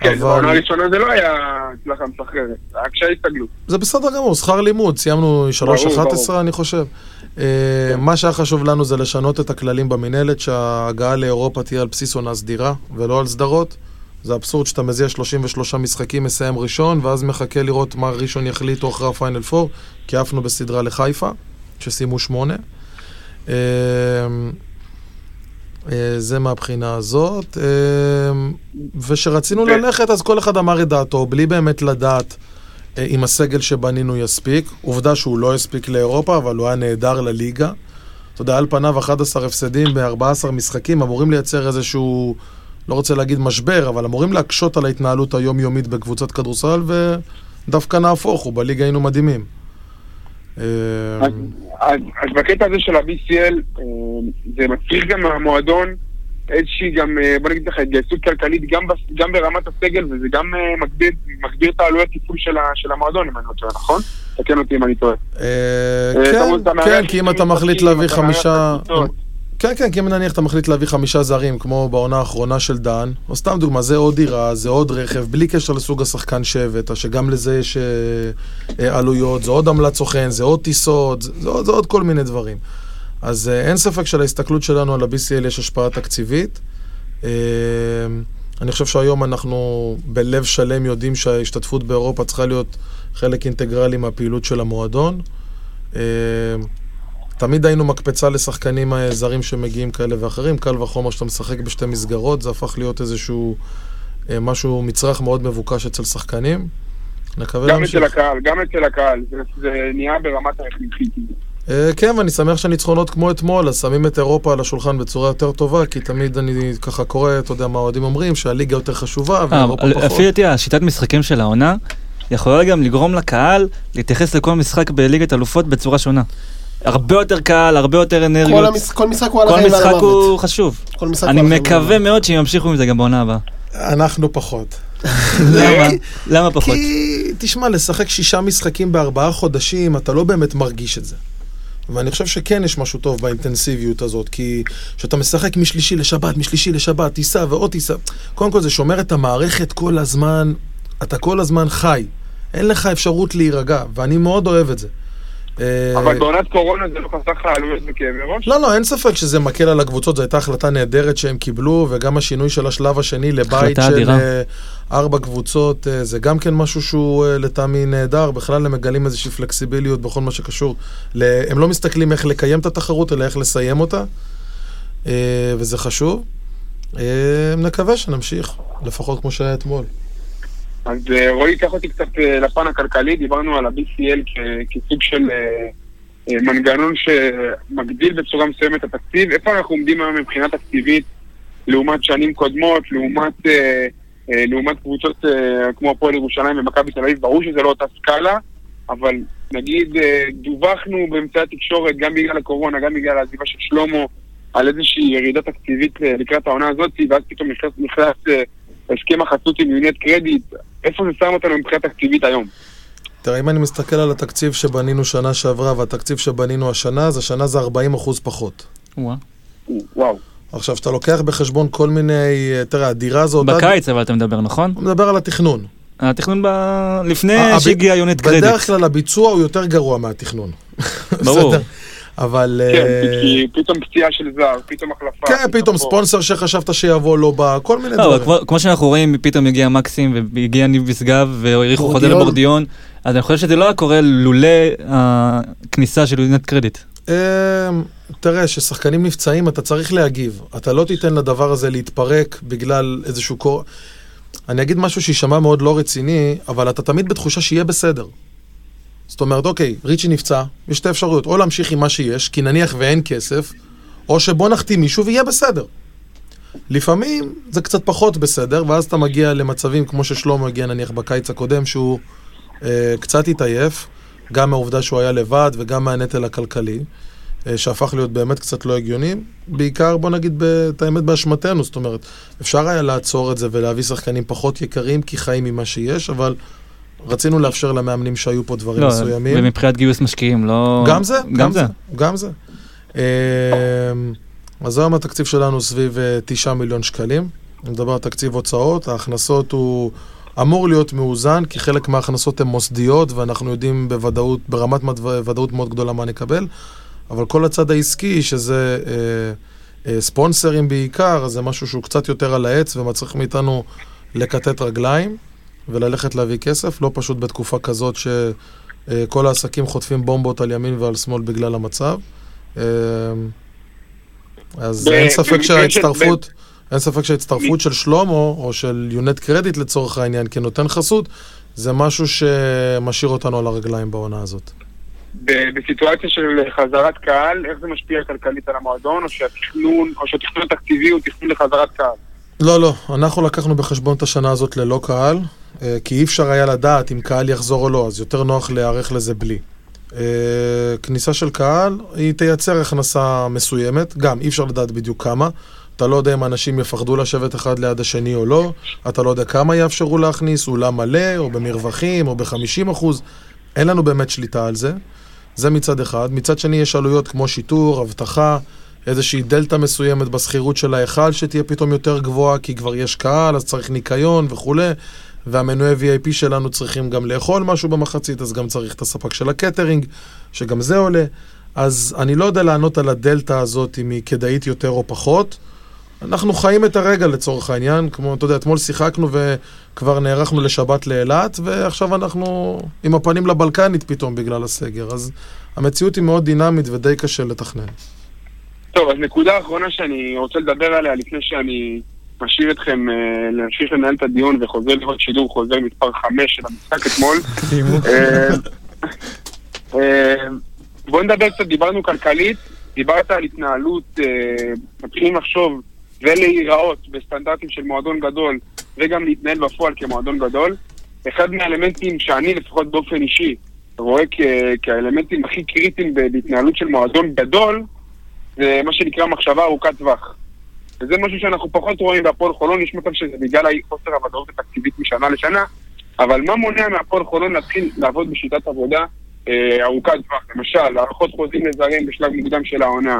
כן, בעונה הראשונה זה לא היה הצלחה מסחררת, היה קשיי הסתגלות. זה בסדר גמור, שכר לימוד, סיימנו 3.11 ברור. אני חושב. אה, מה שהיה חשוב לנו זה לשנות את הכללים במינהלת, שההגעה לאירופה תהיה על בסיס עונה סדירה ולא על סדרות. זה אבסורד שאתה מזיע 33 משחקים, מסיים ראשון, ואז מחכה לראות מה ראשון יחליטו אחרי הפיינל 4, כי עפנו בסדרה לחיפה, שסיימו שמונה. אה, אה, זה מהבחינה הזאת. ושרצינו. ללכת, אז כל אחד אמר את דעתו, בלי באמת לדעת אם הסגל שבנינו יספיק. עובדה שהוא לא הספיק לאירופה, אבל הוא היה נהדר לליגה. אתה יודע, על פניו 11 הפסדים ב-14 משחקים אמורים לייצר איזשהו, לא רוצה להגיד משבר, אבל אמורים להקשות על ההתנהלות היומיומית בקבוצת כדורסל, ודווקא נהפוך הוא, בליגה היינו מדהימים. אה, אז, בקטע הזה של ה-BCL, אה, זה מצריך גם מהמועדון איזושהי גם, אה, בוא נגיד לך, התגייסות כלכלית גם, בס- גם ברמת הסגל, וזה גם אה, מגביר, מגביר את העלויות טיפול של, של המועדון, אם אני לא טועה, נכון? תקן אותי אם אני טועה. אה, כן, כן, כי אם אתה מחליט להביא חמישה... כן, כן, כי אם נניח אתה מחליט להביא חמישה זרים, כמו בעונה האחרונה של דן, או סתם דוגמה, זה עוד דירה, זה עוד רכב, בלי קשר לסוג השחקן שהבאת, שגם לזה יש עלויות, זה עוד עמלת סוכן, זה עוד טיסות, זה, זה, זה עוד כל מיני דברים. אז אה, אין ספק שלהסתכלות שלנו על ה-BCL יש השפעה תקציבית. אה, אני חושב שהיום אנחנו בלב שלם יודעים שההשתתפות באירופה צריכה להיות חלק אינטגרלי מהפעילות של המועדון. אה, תמיד היינו מקפצה לשחקנים זרים שמגיעים כאלה ואחרים, קל וחומר שאתה משחק בשתי מסגרות, זה הפך להיות איזשהו משהו, מצרך מאוד מבוקש אצל שחקנים. נקווה גם להמשיך. אצל הקהל, גם אצל הקהל, זה, זה נהיה ברמת היחידית. אה, כן, ואני שמח שהניצחונות כמו אתמול, אז שמים את אירופה על השולחן בצורה יותר טובה, כי תמיד אני ככה קורא, אתה יודע מה האוהדים אומרים, שהליגה יותר חשובה אה, ואירופה פחות. לפי דעתי השיטת משחקים של העונה יכולה גם לגרום לקהל להתייחס לכל משחק בליגת אלופות בצורה שונה. הרבה יותר קהל, הרבה יותר כל, אנרגיות. המש... כל משחק הוא על כל החיים ועל משחק המוות. הוא חשוב. כל משחק אני הוא החיים ועל מקווה. מאוד שהם ימשיכו עם זה גם בעונה הבאה. אנחנו פחות. למה? למה פחות? כי, תשמע, לשחק שישה משחקים בארבעה חודשים, אתה לא באמת מרגיש את זה. ואני חושב שכן יש משהו טוב באינטנסיביות הזאת, כי כשאתה משחק משלישי לשבת, משלישי לשבת, טיסה ועוד טיסה, קודם כל זה שומר את המערכת כל הזמן, אתה כל הזמן חי. אין לך אפשרות להירגע, ואני מאוד אוהב את זה. אה, אבל בעונת קורונה זה לא חסך לך עלויות וכאבי ראש? לא, לא, אין ספק שזה מקל על הקבוצות, זו הייתה החלטה נהדרת שהם קיבלו, וגם השינוי של השלב השני לבית החלטה של אדירה. אה, ארבע קבוצות, אה, זה גם כן משהו שהוא אה, לטעמי נהדר, בכלל הם מגלים איזושהי פלקסיביליות בכל מה שקשור. הם לא מסתכלים איך לקיים את התחרות, אלא איך לסיים אותה, אה, וזה חשוב. נקווה שנמשיך, לפחות כמו שהיה אתמול. אז רועי, קח אותי קצת לפן הכלכלי, דיברנו על ה-BCL כסוג של מנגנון שמגדיל בצורה מסוימת את התקציב. איפה אנחנו עומדים היום מבחינה תקציבית לעומת שנים קודמות, לעומת, לעומת קבוצות אה, כמו הפועל ירושלים ומכבי תל אביב? ברור שזה לא אותה סקאלה, אבל נגיד אה, דווחנו באמצעי התקשורת, גם בגלל הקורונה, גם בגלל העזיבה של שלמה, על איזושהי ירידה תקציבית אה, לקראת העונה הזאת, ואז פתאום נכנס, נכנס אה, הסכם החסות עם יוניט קרדיט, איפה זה שם אותנו מבחינה תקציבית היום? תראה, אם אני מסתכל על התקציב שבנינו שנה שעברה והתקציב שבנינו השנה, אז השנה זה 40 אחוז פחות. וואה. וואו. עכשיו, שאתה לוקח בחשבון כל מיני, אה, תראה, הדירה הזאת... בקיץ אבל אתה מדבר, נכון? הוא מדבר על התכנון. התכנון ב... לפני הב- שהגיע יוניט קרדיט. בדרך כלל הביצוע הוא יותר גרוע מהתכנון. ברור. אבל... כן, אה, כי פתאום פציעה של זר, פתאום החלפה. כן, פתאום. ספונסר שחשבת שיבוא לא בא, כל מיני לא, דברים. כמו- כמו שאנחנו רואים, פתאום הגיע מקסים והגיע ניב משגב והאריכו חוזה בורדיון. לבורדיון, אז אני חושב שזה לא היה קורה לולא הכניסה של יוניט קרדיט. אה, תראה, כששחקנים נפצעים אתה צריך להגיב. אתה לא תיתן לדבר הזה להתפרק בגלל איזשהו קור... אני אגיד משהו שיישמע מאוד לא רציני, אבל אתה תמיד בתחושה שיהיה בסדר. זאת אומרת, אוקיי, ריצ'י נפצע, יש שתי אפשרויות, או להמשיך עם מה שיש, כי נניח ואין כסף, או שבוא נחתים מישהו ויהיה בסדר. לפעמים זה קצת פחות בסדר, ואז אתה מגיע למצבים כמו ששלמה הגיע נניח בקיץ הקודם, שהוא אה, קצת התעייף, גם מהעובדה שהוא היה לבד וגם מהנטל הכלכלי, אה, שהפך להיות באמת קצת לא הגיוני, בעיקר בוא נגיד את האמת באשמתנו, זאת אומרת, אפשר היה לעצור את זה ולהביא שחקנים פחות יקרים, כי חיים ממה שיש, אבל רצינו לאפשר למאמנים שהיו פה דברים לא, מסוימים. ומבחינת גיוס משקיעים, לא... גם זה, גם זה. גם זה. אמ, אז היום התקציב שלנו סביב אה, 9 מיליון שקלים. אני מדבר על תקציב הוצאות, ההכנסות הוא אמור להיות מאוזן, כי חלק מההכנסות הן מוסדיות, ואנחנו יודעים בוודאות, ברמת ודאות מאוד גדולה מה נקבל, אבל כל הצד העסקי, שזה אה, אה, ספונסרים בעיקר, זה משהו שהוא קצת יותר על העץ ומצריך מאיתנו לכתת רגליים וללכת להביא כסף, לא פשוט בתקופה כזאת שכל העסקים חוטפים בומבות על ימין ועל שמאל בגלל המצב. אה, אז אין ספק שההצטרפות, אין ספק שההצטרפות של שלמה, או של יונט קרדיט לצורך העניין, כנותן חסות, זה משהו שמשאיר אותנו על הרגליים בעונה הזאת. בסיטואציה של חזרת קהל, איך זה משפיע כלכלית על המועדון, או שהתכנון, או שהתכנון התקציבי הוא תכנון לחזרת קהל? לא, לא, אנחנו לקחנו בחשבון את השנה הזאת ללא קהל, אה, כי אי אפשר היה לדעת אם קהל יחזור או לא, אז יותר נוח להיערך לזה בלי. אה, כניסה של קהל, היא תייצר הכנסה מסוימת, גם אי אפשר לדעת בדיוק כמה. אתה לא יודע אם אנשים יפחדו לשבת אחד ליד השני או לא, אתה לא יודע כמה יאפשרו להכניס, אולם מלא, או במרווחים, או ב-50 אחוז. אין לנו באמת שליטה על זה. זה מצד אחד. מצד שני, יש עלויות כמו שיטור, אבטחה, איזושהי דלתא מסוימת בשכירות של ההיכל שתהיה פתאום יותר גבוהה, כי כבר יש קהל, אז צריך ניקיון וכולי, והמנועי VIP שלנו צריכים גם לאכול משהו במחצית, אז גם צריך את הספק של הקטרינג, שגם זה עולה. אז אני לא יודע לענות על הדלתא הזאת אם היא כדאית יותר או פחות. אנחנו חיים את הרגע לצורך העניין, כמו, אתה יודע, אתמול שיחקנו וכבר נערכנו לשבת לאילת, ועכשיו אנחנו עם הפנים לבלקנית פתאום בגלל הסגר. אז המציאות היא מאוד דינמית ודי קשה לתכנן. טוב, אז נקודה אחרונה שאני רוצה לדבר עליה לפני שאני משאיר אתכם אה, להמשיך לנהל את הדיון וחוזר לראות שידור חוזר מספר 5 של המשחק אתמול. אה, אה, בואו נדבר קצת, דיברנו כלכלית, דיברת על התנהלות, אה, מתחילים לחשוב ולהיראות בסטנדרטים של מועדון גדול וגם להתנהל בפועל כמועדון גדול. אחד מהאלמנטים שאני לפחות באופן אישי רואה כ- כאלמנטים הכי קריטיים בהתנהלות של מועדון גדול, זה מה שנקרא מחשבה ארוכת טווח. וזה משהו שאנחנו פחות רואים בהפועל חולון, יש מצב שזה בגלל חוסר הוודאות התקציבית משנה לשנה, אבל מה מונע מהפועל חולון להתחיל לעבוד בשיטת עבודה אה, ארוכת טווח? למשל, הארכות חוזים לזרים בשלב מוקדם של העונה,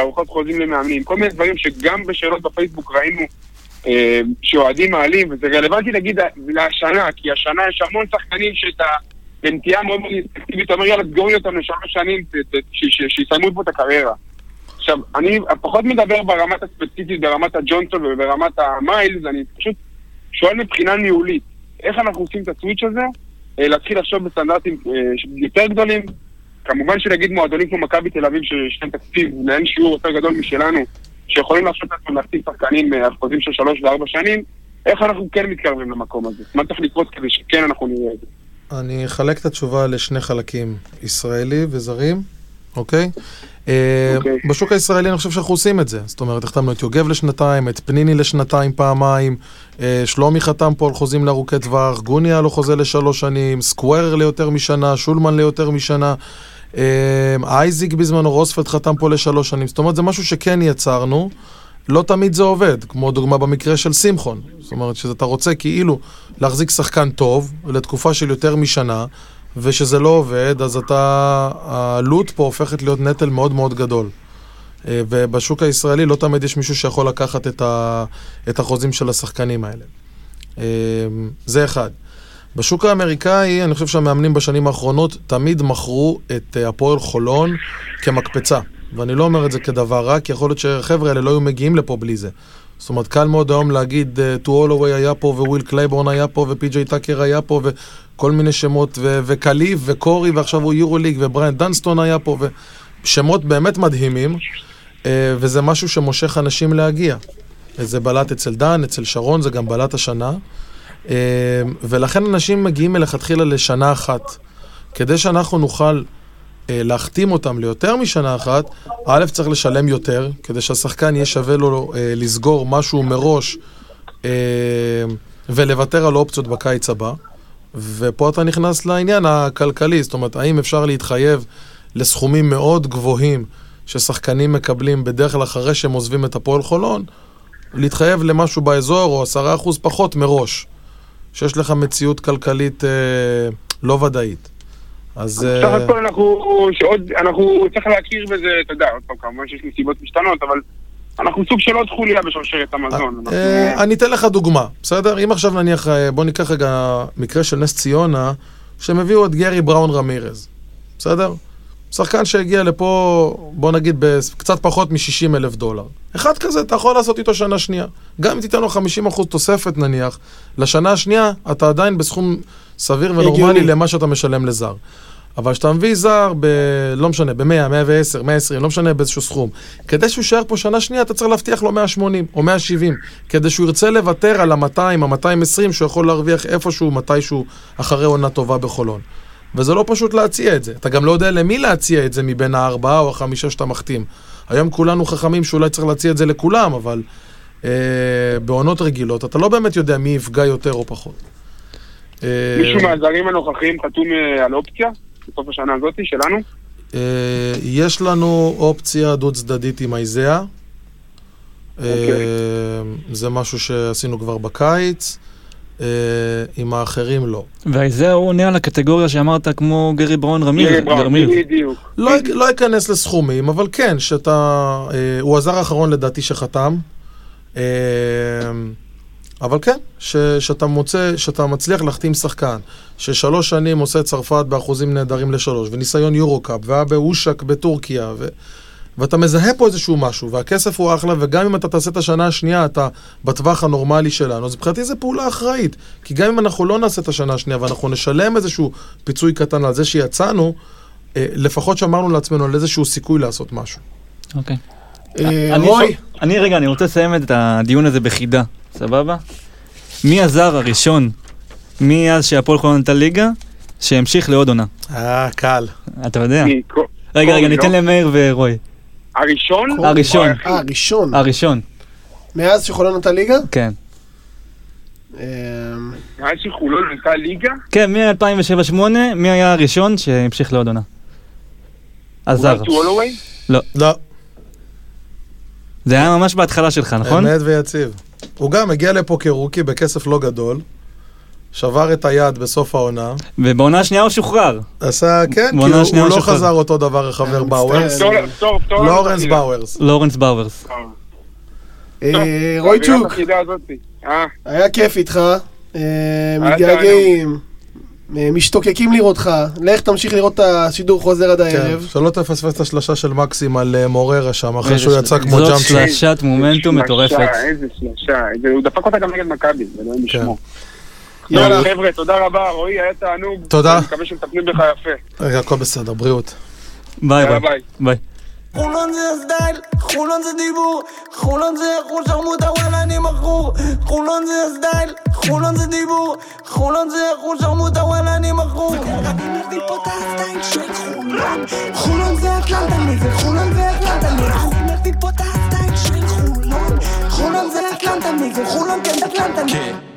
ארוחות חוזים למאמנים, כל מיני דברים שגם בשאלות בפייסבוק ראינו אה, שאוהדים מעלים, וזה רלוונטי להגיד לשנה, כי השנה יש המון שחקנים שאת הנטייה מאוד מאוד אינסטקטיבית, אומר יאללה, תגורו לי אותם לשלוש שנים, שיסיימו פה את הקריירה. עכשיו, אני פחות מדבר ברמת הספציפית, ברמת הג'ונסון וברמת המיילס, אני פשוט שואל מבחינה ניהולית, איך אנחנו עושים את הסוויץ' הזה, אה, להתחיל לחשוב בסטנדרטים אה, יותר גדולים, כמובן שנגיד מועדונים כמו מכבי תל אביב שיש להם תקציב לאין שיעור יותר גדול משלנו, שיכולים לעשות את עצמם להחתים שחקנים אה, על חוזים של שלוש וארבע שנים, איך אנחנו כן מתקרבים למקום הזה? מה צריך לקרות כדי שכן אנחנו נראה את זה? אני אחלק את התשובה לשני חלקים, ישראלי וזרים, אוקיי? אה, אוקיי. בשוק הישראלי אני חושב שאנחנו עושים את זה. זאת אומרת, החתמנו את יוגב לשנתיים, את פניני לשנתיים פעמיים, אה, שלומי חתם פה על חוזים לארוכי טווח, גוני היה לו חוזה לשלוש שנים, סקווארר ליותר משנה, שולמן ליותר משנה, אייזיק בזמנו, רוספלד חתם פה לשלוש שנים. זאת אומרת, זה משהו שכן יצרנו. לא תמיד זה עובד, כמו דוגמה במקרה של שמחון. זאת אומרת, שאתה רוצה כאילו להחזיק שחקן טוב לתקופה של יותר משנה, ושזה לא עובד, אז אתה, העלות פה הופכת להיות נטל מאוד מאוד גדול. אה, ובשוק הישראלי לא תמיד יש מישהו שיכול לקחת את, ה, את החוזים של השחקנים האלה. אה, זה אחד. בשוק האמריקאי, אני חושב שהמאמנים בשנים האחרונות תמיד מכרו את אה, הפועל חולון כמקפצה. ואני לא אומר את זה כדבר רע, כי יכול להיות שהחבר'ה האלה לא היו מגיעים לפה בלי זה. זאת אומרת, קל מאוד היום להגיד, טו הולווי היה פה, וויל קלייבורן היה פה, ופי.ג'יי טאקר היה פה, וכל מיני שמות, ו- וקליב, וקורי, ועכשיו הוא יורו ליג, ובריאן דנסטון היה פה, ושמות באמת מדהימים, אה, וזה משהו שמושך אנשים להגיע. זה בלט אצל דן, אצל שרון, זה גם בלט השנה. אה, ולכן אנשים מגיעים מלכתחילה לשנה אחת. כדי שאנחנו נוכל אה, להחתים אותם ליותר משנה אחת, א', צריך לשלם יותר, כדי שהשחקן יהיה שווה לו אה, לסגור משהו מראש אה, ולוותר על אופציות בקיץ הבא. ופה אתה נכנס לעניין הכלכלי, זאת אומרת, האם אפשר להתחייב לסכומים מאוד גבוהים ששחקנים מקבלים בדרך כלל אחרי שהם עוזבים את הפועל חולון, להתחייב למשהו באזור או עשרה אחוז פחות מראש, שיש לך מציאות כלכלית אה, לא ודאית. אז... סך אה, הכל אנחנו, שעוד, אנחנו צריך להכיר בזה, אתה יודע, עוד פעם, כמובן שיש נסיבות משתנות, אבל אנחנו סוג של עוד חוליה בשרשרת המזון. אה, אני אתן לך דוגמה, בסדר? אם עכשיו נניח, אה, בוא ניקח רגע מקרה של נס ציונה, שהם הביאו את גרי בראון רמירז, בסדר? שחקן שהגיע לפה, בוא נגיד, בקצת פחות מ-60 אלף דולר. אחד כזה, אתה יכול לעשות איתו שנה שנייה. גם אם תיתן לו 50% תוספת נניח, לשנה השנייה, אתה עדיין בסכום סביר ונורמלי. למה שאתה משלם לזר. אבל כשאתה מביא זר ב... לא משנה, ב-100, 110, 120, לא משנה באיזשהו סכום. כדי שהוא יישאר פה שנה שנייה, אתה צריך להבטיח לו 180 או 170. כדי שהוא ירצה לוותר על ה-200, ה-220, שהוא יכול להרוויח איפשהו, מתישהו, אחרי עונה טובה בחולון. וזה לא פשוט להציע את זה. אתה גם לא יודע למי להציע את זה מבין הארבעה או החמישה שאתה מחתים. היום כולנו חכמים שאולי צריך להציע את זה לכולם, אבל אה, בעונות רגילות אתה לא באמת יודע מי יפגע יותר או פחות. אה, מישהו מהזרים הנוכחיים חתום אה, על אופציה? בסוף השנה הזאת שלנו? אה, יש לנו אופציה דו צדדית עם אייזאה. אה, אוקיי. זה משהו שעשינו כבר בקיץ. אה, עם האחרים לא. וזה הוא עונה על הקטגוריה שאמרת כמו גרי בראון רמיר. מירי בראון, רמיר. בדיוק. לא, לא אכנס לסכומים, אבל כן, שאתה... אה, הוא הזר האחרון לדעתי שחתם. אה, אבל כן, ש, שאתה מוצא, שאתה מצליח להחתים שחקן, ששלוש שנים עושה צרפת באחוזים נהדרים לשלוש, וניסיון יורו-קאפ, והיה באושק בטורקיה, ו, ואתה מזהה פה איזשהו משהו, והכסף הוא אחלה, וגם אם אתה תעשה את השנה השנייה, אתה בטווח הנורמלי שלנו, אז מבחינתי זו פעולה אחראית. כי גם אם אנחנו לא נעשה את השנה השנייה, ואנחנו נשלם איזשהו פיצוי קטן על זה שיצאנו, אה, לפחות שמרנו לעצמנו על איזשהו סיכוי לעשות משהו. אוקיי. אה, רוי, אני רגע, אני רוצה לסיים את הדיון הזה בחידה, סבבה? מי הזר הראשון, מאז שהפועל חולון עלתה ליגה, שהמשיך לעוד עונה? אה, קל. אתה יודע. רגע, רגע, ניתן לא? למאיר ורוי. הראשון? הראשון. אה, ראשון. הראשון, מאז שחולון אותה ליגה? כן. אה, מאז שחולון עלתה ליגה? כן, מ-2007-2008, מי היה הראשון שהמשיך לעוד עונה? אולי טוולווי? לא, זה היה ממש בהתחלה שלך, נכון? אמת ויציב. הוא גם הגיע לפה כרוקי בכסף לא גדול, שבר את היד בסוף העונה, ובעונה השנייה הוא שוחרר. עשה, כן, כי הוא, הוא לא הוא שחרר. חזר אותו דבר החבר באוורס. לורנס. באוורס. לורנס באוורס. אה. אה, טוב, רויצ'וק. אה, היה כיף איתך. מתגעגעים. משתוקקים לראותך. לך תמשיך לראות את השידור חוזר עד כן, הערב. שלא תפספס את השלשה של מקסים על מוררה שם, אחרי שהוא יצא כמו זאת ג'אמפ של- שלשת מומנטום מטורפת. איזה שלושה. איזה- הוא דפק אותה גם נגד מכבי, אלוהים כן. ישמור. יאללה. חבר'ה, תודה רבה, רועי, היה תענוג. תודה. אני מקווה שמטפלים בך יפה. רגע, הכל בסדר, בריאות. ביי ביי. ביי. חולון זה הסטייל, חולון זה דיבור, חולון זה אחושרמוטה וואלה אני מכור חולון זה הסטייל, חולון זה דיבור, חולון זה אחושרמוטה וואלה אני מכור אני מביא פה את הסטייל של חולון חולון זה אטלנטה נגד חולון זה אטלנטה אני מביא פה את הסטייל של חולון חולון זה אטלנטה נגד חולון כן אטלנטה נגד